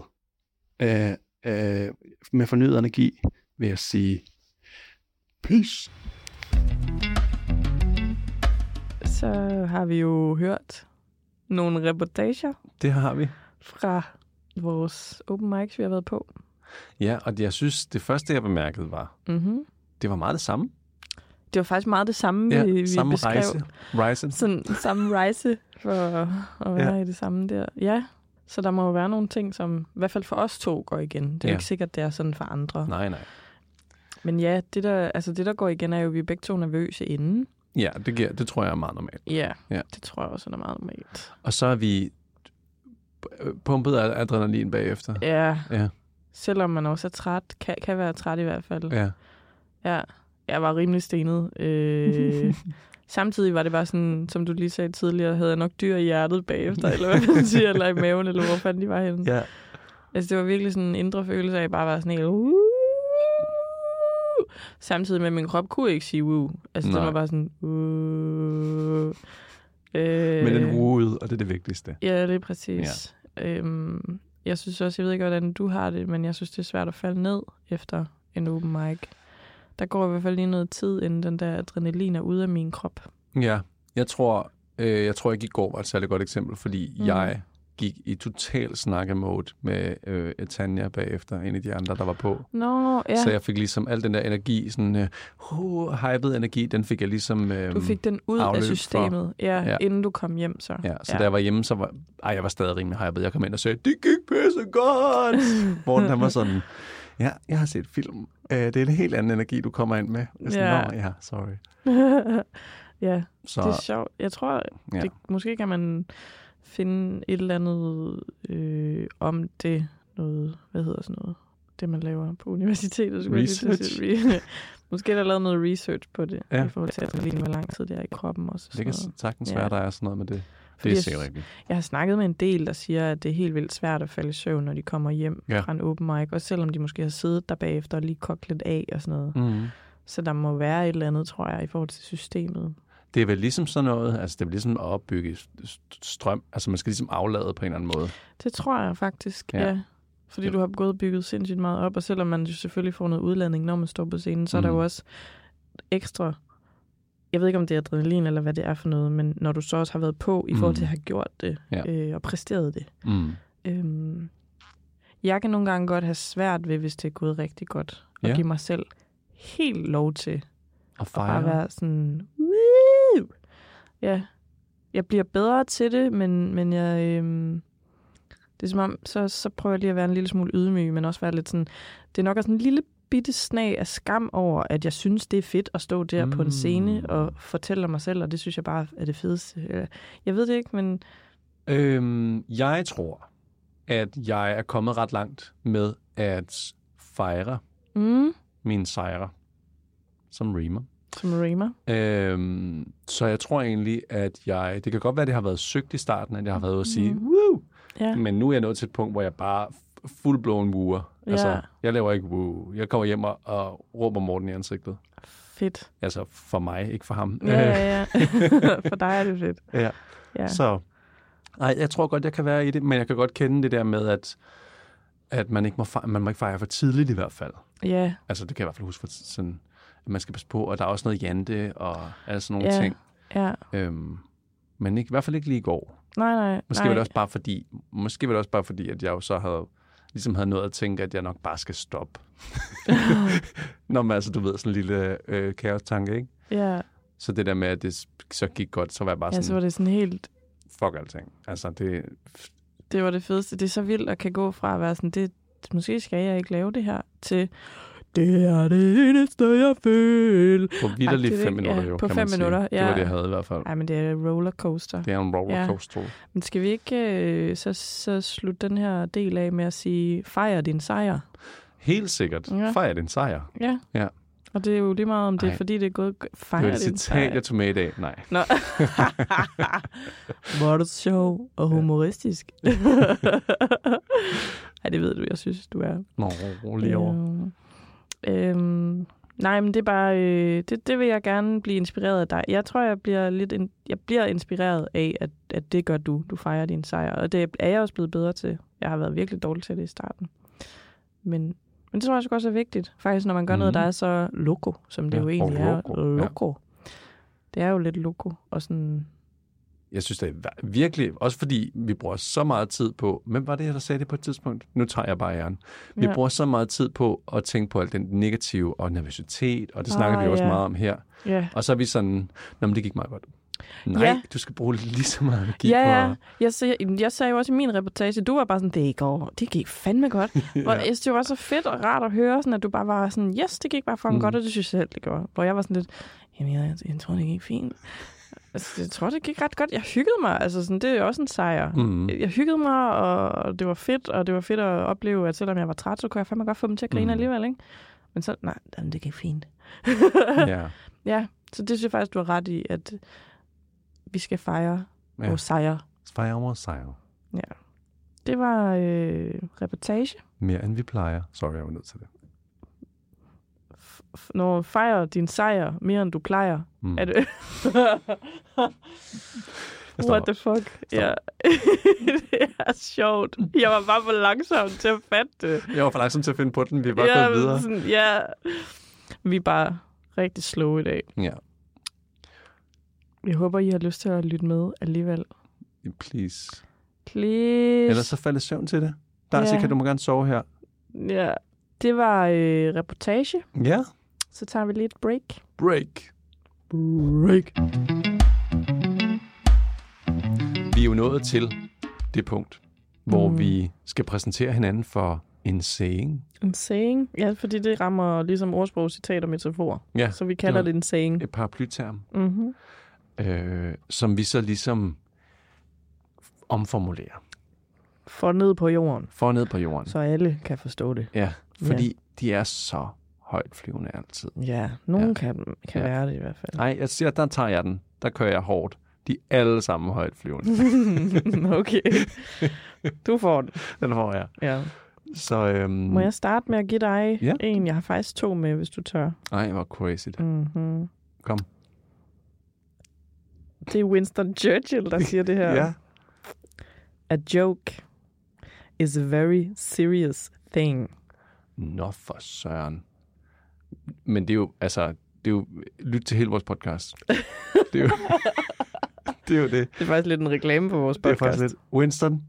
Øh, øh, med fornyet energi vil jeg sige peace. Så har vi jo hørt nogle reportager Det har vi. fra vores open mics, vi har været på. Ja, og jeg synes, det første, jeg bemærkede var, Mm-hmm. det var meget det samme. Det var faktisk meget det samme, Ja, vi, vi samme beskrev. rejse. Rejse. Sådan samme rejse for at være Ja. i det samme der. Ja, så der må jo være nogle ting, som i hvert fald for os to går igen. Det er Ja. ikke sikkert, det er sådan for andre. Nej, nej. Men ja, det der, altså det der går igen, er jo, at vi er begge to nervøse inden. Ja, det, giver, det tror jeg er meget normalt. Ja, Ja. det tror jeg også er meget normalt. Og så er vi pumpet af adrenalin bagefter. Ja, Ja. selvom man også er træt, kan, kan være træt i hvert fald. Ja. Ja, jeg var rimelig stenet. Øh, Samtidig var det bare sådan, som du lige sagde tidligere, havde jeg nok dyr i hjertet bagefter, eller hvad man siger, eller i maven, eller hvor fanden de var henne. Ja. Altså, det var virkelig sådan en indre følelse af, at jeg bare var sådan helt... Uh, samtidig med, at min krop kunne ikke sige woo. Altså, det Nej. var bare sådan... Uh, øh, Men den ruede, og det er det vigtigste. Ja, det er præcis. Ja. Øhm, jeg synes også, jeg ved ikke, hvordan du har det, men jeg synes, det er svært at falde ned efter en open mic. Der går i hvert fald lige noget tid, inden den der adrenalin er ude af min krop. Ja, jeg tror, øh, jeg tror ikke i går var et særligt godt eksempel, fordi mm. jeg gik i total snakkemode med øh, Tanja bagefter, en af de andre, der var på. Nå, ja. Så jeg fik ligesom al den der energi, sådan øh, uh, hyped energi, den fik jeg ligesom... Øh, Du fik den ud af for- systemet, ja, Ja. inden du kom hjem så. Ja, så ja. da jeg var hjemme, så var ej, jeg var stadig rimelig hyped. Jeg kom ind og sagde, det gik pisse godt. Morten han var sådan, ja, jeg har set film. Øh, det er en helt anden energi, du kommer ind med. Jeg sådan, Ja. Ja, sorry. ja, Så, det er sjovt. Jeg tror, ja. det, måske kan man finde et eller andet øh, om det, noget, hvad hedder sådan noget, det man laver på universitetet. skulle jeg at sige. Måske er der lavet noget research på det, Ja. ja. i forhold til adrenalin, hvor lang tid det er i kroppen også. og det kan sagtens Ja. være, der er sådan noget med det. Fordi Det er sikkert rigtigt. Jeg har snakket med en del, der siger, at det er helt vildt svært at falde i søvn, når de kommer hjem Ja. ja. fra en open mic, også selvom de måske har siddet der bagefter og lige kogt lidt af og sådan noget. Mm. Så der må være et eller andet, tror jeg, i forhold til systemet. Det er vel ligesom sådan noget, altså det er ligesom at opbygge st- strøm, altså man skal ligesom aflade på en eller anden måde. Det tror jeg faktisk, Ja. ja. Fordi Ja. du har gået bygget sindssygt meget op, og selvom man jo selvfølgelig får noget udladning, når man står på scenen, så mm. er der jo også ekstra... Jeg ved ikke, om det er adrenalin eller hvad det er for noget, men når du så også har været på i forhold til at Mhm. have gjort det Ja. øh, og præsteret det. Mm. Øhm, jeg kan nogle gange godt have svært ved, hvis det er gået rigtig godt, at Ja. give mig selv helt lov til at fejre. bare være sådan... Woo! Ja, jeg bliver bedre til det, men, men jeg... Øhm, det er som om, så, så prøver jeg lige at være en lille smule ydmyg, men også være lidt sådan... Det er nok også en lille bitte snag af skam over, at jeg synes, det er fedt at stå der mm. på en scene Mm. og fortælle om mig selv, og det synes jeg bare er det fedeste. Eller, Jeg ved det ikke, men Øhm, jeg tror, at jeg er kommet ret langt med at fejre mm, mine sejre som reamer. Som Raymer. Øhm, så jeg tror egentlig, at jeg... Det kan godt være, at det har været søgt i starten, at jeg har været ude at sige, Mhm. woo! Ja. Men nu er jeg nået til et punkt, hvor jeg bare full-blown wooer. Altså, Ja. jeg laver ikke woo. Jeg kommer hjem og, og råber Morten i ansigtet. Fedt. Altså for mig, ikke for ham. Ja, ja, ja. For dig er det fedt. ja. Ja. Så nej, jeg tror godt, jeg kan være i det, men jeg kan godt kende det der med, at, at man, ikke må fejre, man må ikke fejre for tidligt i hvert fald. ja, Altså, det kan jeg i hvert fald huske, for sådan, man skal passe på, og der er også noget jante og alle sådan nogle Ja. ting. ja. Øhm, men ikke, i hvert fald ikke lige i går. Nej, nej. Måske nej. var det også bare fordi, måske var det også bare fordi, at jeg jo så havde, ligesom havde noget at tænke, at jeg nok bare skal stoppe. Nå, men altså, du ved, sådan en lille øh, kaos-tanke, ikke? ja, Så det der med, at det så gik godt, så var jeg bare ja, sådan, så var det sådan helt... fuck alting. Altså, det, Det var det fedeste. Det er så vildt at kan gå fra at være sådan, det, måske skal jeg ikke lave det her, til det er det eneste, jeg vil. på vidderligt fem minutter Ja, jo, på kan fem man sige. minutter, Det ja. var det, jeg havde i hvert fald. Ej, men det er rollercoaster. Det er en rollercoaster. Ja. Men skal vi ikke øh, så, så slutte den her del af med at sige, fejre din sejr? Helt sikkert. Ja. Fejr din sejr. Ja. Ja. Og det er jo lige meget, om det Ej. fordi det er gået... Det Fejre var et citat, jeg tog med i dag. Nej. Nå. Hvor er du sjov og humoristisk. Ej, det ved du, jeg synes, du er. Nå, lige over. Øhm, øhm, nej, men det er bare, øh, det, det vil jeg gerne blive inspireret af dig. Jeg tror, jeg bliver lidt, in, jeg bliver inspireret af, at, at det gør du. Du fejrer din sejr, og det er jeg også blevet bedre til. Jeg har været virkelig dårlig til det i starten. Men, men det tror jeg også er vigtigt. Faktisk, når man gør mm. noget, Mhm. der er så loco, som det Ja, jo egentlig er. loco, ja. Loco. Det er jo lidt loco, og sådan... Jeg synes, det er virkelig, også fordi vi bruger så meget tid på, hvem var det, der sagde det på et tidspunkt? Nu tager jeg bare æren. Vi Ja. bruger så meget tid på at tænke på alt den negative og nervøsitet, og det snakker Ah, vi også ja. meget om her. Ja, Og så er vi sådan, Nå, men det gik meget godt. Nej, Ja. du skal bruge lige så meget energi ja, på ja. Jeg, sagde, jeg sagde jo også i min reportage, du var bare sådan, det går, det gik fandme godt. Hvor jeg synes, det var så fedt og rart at høre, sådan, at du bare var sådan, yes, det gik bare fucking Mm. godt, og det synes jeg selv, det gjorde. Hvor jeg var sådan lidt, jamen, jeg, jeg tror, det gik fint. Altså, jeg tror, det gik ret godt. Jeg hyggede mig. Altså, sådan, det er også en sejr. Mm. Jeg hyggede mig, og det var fedt, og det var fedt at opleve, at selvom jeg var træt, så kunne jeg fandme godt få dem til at grine Mm. alligevel, ikke? Men så, nej, jamen, det gik fint. ja. Ja, Så det synes jeg faktisk, du har ret i, at vi skal fejre ja. Ja. vores sejre. Fejre vores sejr. Det var øh, reportage. Mere end vi plejer. Sorry, jeg var nødt til det. Når fejrer din sejr mere end du plejer. Mm. Er det? What the fuck? Ja. det er sjovt. Jeg var bare for langsom til at fatte det. Jeg var for langsom til at finde på den. Vi er bare ja, gået videre. Sådan, ja. Vi er bare rigtig slow i dag. Ja. Jeg håber, I har lyst til at lytte med alligevel. Please. Please. Ellers så falder søvn til det. Darcy, Ja. kan du må gerne sove her. Ja. Det var øh, reportage. Ja. Så tager vi lige et break. Break. Break. Vi er jo nået til det punkt, hvor Mm. vi skal præsentere hinanden for en saying. En saying. Ja, fordi det rammer ligesom ordsprog, citat og metafor. Ja, Så vi kalder det en saying. et paraplyterm, Mm-hmm. øh, som vi så ligesom omformulerer. For ned på jorden, For ned på jorden. så alle kan forstå det. Ja, fordi ja. de er så højt flyvende altid. Ja, nogen ja. Kan, kan Ja. være det i hvert fald. Nej, jeg siger, der tager jeg den. Der kører jeg hårdt. De er alle sammen højt flyvende. okay. Du får den. Den får jeg. Ja. Så, øhm, Må jeg starte med at give dig Ja. en? Jeg har faktisk to med, hvis du tør. Ej, hvor crazy. Mm-hmm. Kom. Det er Winston Churchill, der siger det her. Ja. A joke is a very serious thing. Nå for søren. Men det er jo, altså, det er jo, lyt til hele vores podcast. Det er jo det. Er jo det. Det er faktisk lidt en reklame for vores Det er podcast. faktisk lidt. Winston,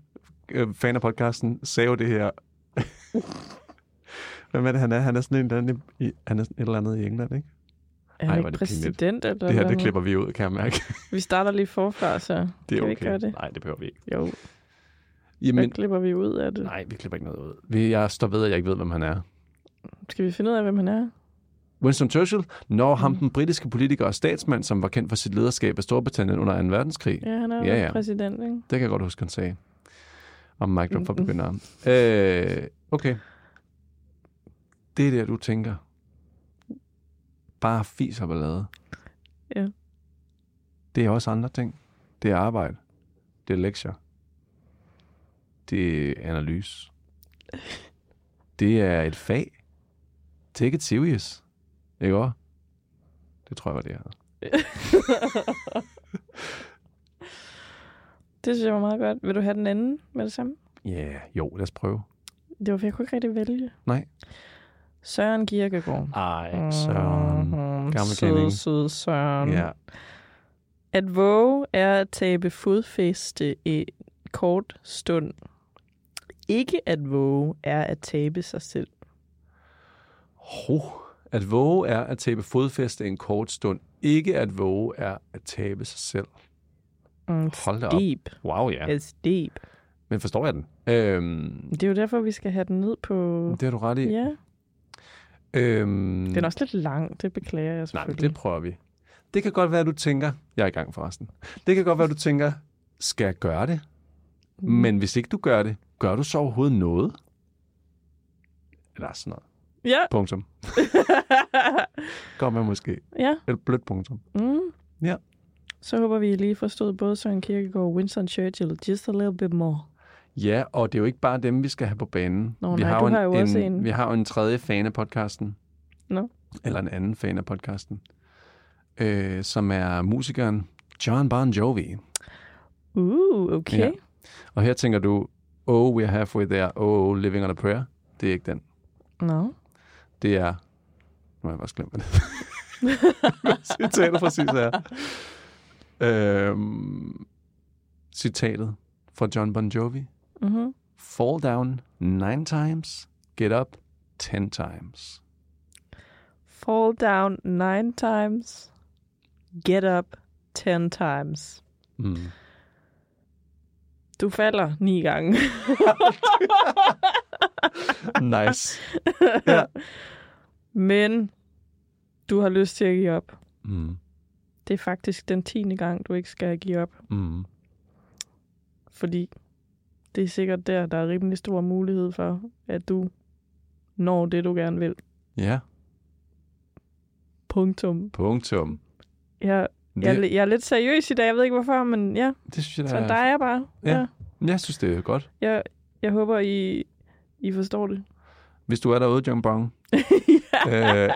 øh, fan af podcasten, sagde jo det her. Hvem er det, han er? Han er sådan en eller anden, i, han er sådan et eller andet i England, ikke? Er Ej, han er ikke pinligt. præsident? Eller Det her, det klipper vi ud, kan jeg mærke. Vi starter lige forfra, så Det er kan vi okay. ikke gøre det? Nej, det behøver vi ikke. Jo, hvad Jamen, klipper vi ud af det? nej, vi klipper ikke noget ud. Vi- Jeg står ved, at jeg ikke ved, hvem han er. Skal vi finde ud af, hvem han er? Winston Churchill, når ham Mm. den britiske politiker og statsmand, som var kendt for sit lederskab af Storbritannien under 2. verdenskrig. Ja, han er Ja, ja, præsident, ikke? Det kan jeg godt huske, han sagde. Om mic drop for begyndere. Øh, okay. Det er det, du tænker. Bare fis og ballade. Ja. Det er også andre ting. Det er arbejde. Det er lektier. Det er analyse. Det er et fag. Take it serious. Ikke også? Det tror jeg var det her. Det synes jeg var meget godt. Vil du have den anden med det samme? Ja, yeah, jo, lad os prøve. Det var, for jeg kunne ikke rigtig vælge. Nej. Søren Kierkegaard. Ej, Søren. Mm-hmm. Gammel sød, sød Søren. Ja. At våge er at tabe fodfæste i kort stund. Ikke at våge er at tabe sig selv. Ho. At våge er at tabe fodfæste en kort stund. Ikke at våge er at tabe sig selv. Mm, Hold da op. deep. Wow, ja. It's deep. Men forstår jeg den? Øhm, Det er jo derfor, vi skal have den ned på... det har du ret i. Ja, Øhm, den er også lidt lang. Det beklager jeg Nej, selvfølgelig. det prøver vi. Det kan godt være, at du tænker... Jeg er i gang forresten. Det kan godt være, at du tænker, skal jeg gøre det? Mm. Men hvis ikke du gør det, gør du så overhovedet noget? Eller sådan noget. Ja. Punktum. Gør man måske. ja. Et blødt punktum. Mm. Ja. Så håber vi lige forstod både Søren Kierkegaard og Winston Churchill just a little bit more. Ja, og det er jo ikke bare dem, vi skal have på banen. Nå, vi nej, har jo har jo en, også en. Vi har jo en tredje fan af podcasten. Nå. Eller en anden fan af podcasten. Øh, som er musikeren John Bon Jovi. Uh, okay. Ja. Og her tænker du, oh, we're halfway there. Oh, living on a prayer. Det er ikke den. Nå. Det er... Nu har jeg også glemt, hvad det Citatet præcis er. Øhm, citatet fra John Bon Jovi. Mm-hmm. Fall down nine times, get up ten times. Fall down nine times. Get up ten times. Mm. Du falder ni gange. Nice. ja. Men du har lyst til at give op. Mm. Det er faktisk den tiende gang, du ikke skal give op. Mm. Fordi det er sikkert der, der er rimelig stor mulighed for, at du når det, du gerne vil. Ja, Punktum. punktum. Jeg, jeg, er, jeg er lidt seriøs i dag, jeg ved ikke hvorfor, men ja, det synes jeg, så der der er jeg bare. Ja. Ja. Jeg synes, det er godt. Jeg, jeg håber, I, I forstår det. Hvis du er derude, John Bong, ja. øh,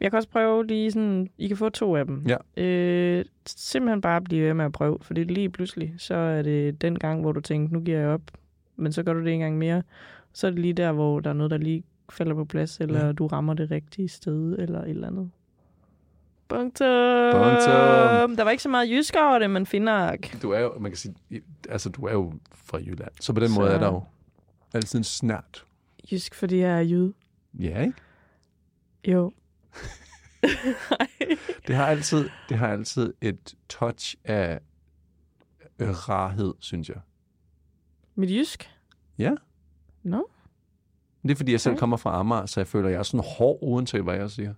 Jeg kan også prøve lige sådan, I kan få to af dem. Ja. Øh, simpelthen bare blive ved med at prøve, fordi lige pludselig, så er det den gang, hvor du tænker, nu giver jeg op, men så gør du det en gang mere. Så er det lige der, hvor der er noget, der lige falder på plads, eller ja. du rammer det rigtige sted, eller et eller andet. Punktum. Punktum. Der var ikke så meget jysk over det, men finder du er jo, man kan sige, altså du er jo fra Jylland, så på den Så- måde er der jo altid en snært. jysk, fordi jeg er jyd. Ja, ikke? Jo. Det har altid, det har altid et touch af øh, rarhed, synes jeg. Mit jysk? Ja. Nå. Det er fordi, jeg selv Okay. kommer fra Amager, så jeg føler, at jeg er sådan hård, uanset hvad jeg siger.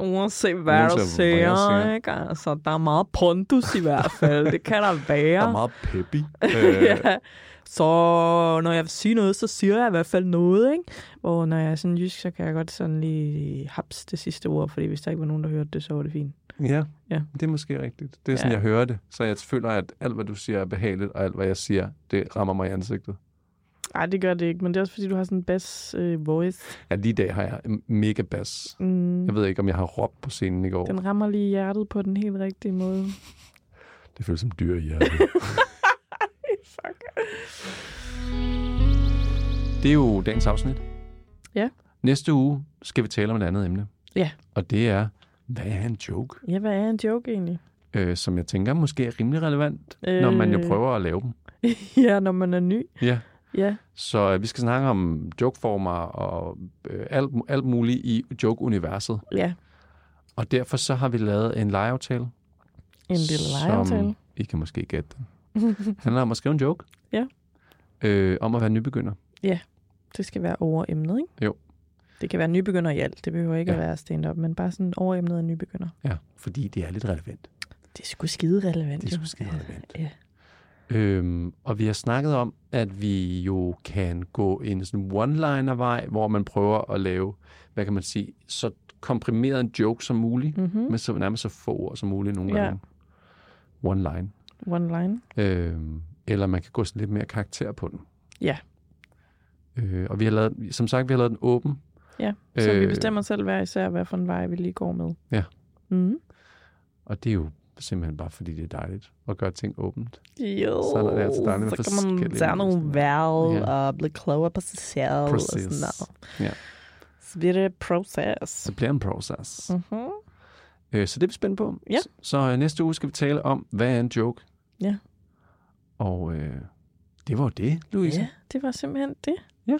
Uanset hvad Uanset du hvad siger, jeg siger. ikke? Altså, der er meget pondus i hvert fald. Det kan der være. Der er meget peppy. ja. Så når jeg vil sige noget, så siger jeg i hvert fald noget, ikke? Hvor når jeg er sådan jysk, så kan jeg godt sådan lige haps det sidste ord, fordi hvis der ikke var nogen, der hørte det, så var det fint. ja, Ja. det er måske rigtigt. Det er sådan, Ja. jeg hører det. Så jeg føler, at alt, hvad du siger, er behageligt, og alt, hvad jeg siger, det rammer mig i ansigtet. Nej, det gør det ikke, men det er også fordi, du har sådan en bass øh, voice. Ja, lige i dag har jeg mega bass. Mm, Jeg ved ikke, om jeg har råbt på scenen i går. den rammer lige hjertet på den helt rigtige måde. Det føles som dyr i hjertet. Fuck. Det er jo dagens afsnit. Ja. Næste uge skal vi tale om et andet emne. Ja. Og det er, hvad er en joke? Ja, hvad er en joke egentlig? Øh, som jeg tænker måske er rimelig relevant, øh... når man jo prøver at lave dem. ja, når man er ny. Ja. Ja, Så øh, vi skal snakke om jokeformer og øh, alt, alt muligt i joke-universet. ja. Og derfor så har vi lavet en legeaftale. En lille legeaftale. Som I kan måske gætte den. Handler om at skrive en joke. Ja. Øh, om at være nybegynder. Det skal være over emnet, ikke? Jo. Det kan være nybegynder i alt. Det behøver ikke Ja. ja. at være stand-up, men bare sådan over emnet af nybegynder. Ja, fordi det er lidt relevant. Det er sgu skide relevant. Det er sgu skide relevant. Ja. Øhm, og vi har snakket om, at vi jo kan gå en sådan one-liner-vej, hvor man prøver at lave, hvad kan man sige, så komprimeret en joke som muligt, Mm-hmm. med så nærmest så få ord som muligt nogle gange. One line. One line. Øhm, eller man kan gå sådan lidt mere karakter på den. Ja. Øh, og vi har lavet, som sagt, vi har lavet den åben. Ja, så øh, vi bestemmer selv hver især, hvad for en vej vi lige går med. Ja. Mm. Og det er jo simpelthen bare, fordi det er dejligt at gøre ting åbent. Jo, Så er det altså dejligt så kan man tage nogle valg Ja. og blive klogere på sig selv og Præcis. sådan noget. Ja. Så bliver det proces. Så bliver en proces. Mm-hmm. Øh, så det er vi spændt på. Ja. Så, så øh, næste uge skal vi tale om, hvad er en joke? Ja. Og øh, det var det, Louise. Ja, det var simpelthen det. Ja.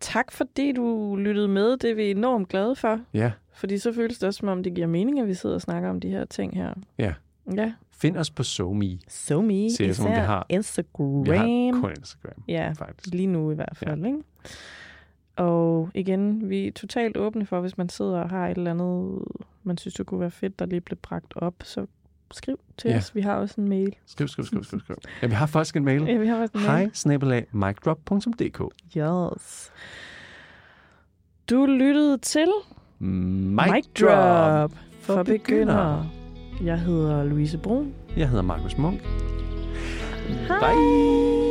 Tak fordi du lyttede med. Det er vi enormt glade for. ja. Fordi så føles det også, som om det giver mening, at vi sidder og snakker om de her ting her. Ja. Ja. Find os på SoMe. So me, Ser om vi især har- Instagram. Vi har kun Instagram, Ja, faktisk. lige nu i hvert fald, ja. ikke? Og igen, vi er totalt åbne for, hvis man sidder og har et eller andet, man synes, det kunne være fedt, der lige blev bragt op, så skriv til Ja. os. Vi har også en mail. Skriv, skriv, skriv, skriv, skriv. Ja, vi har faktisk en mail. Ja, vi har også en Hej, mail. snabelag, micdrop.dk. Yes. Du lyttede til Mic drop. for begyndere. Jeg hedder Louise Brun. Jeg hedder Markus Munk. Hej. Bye.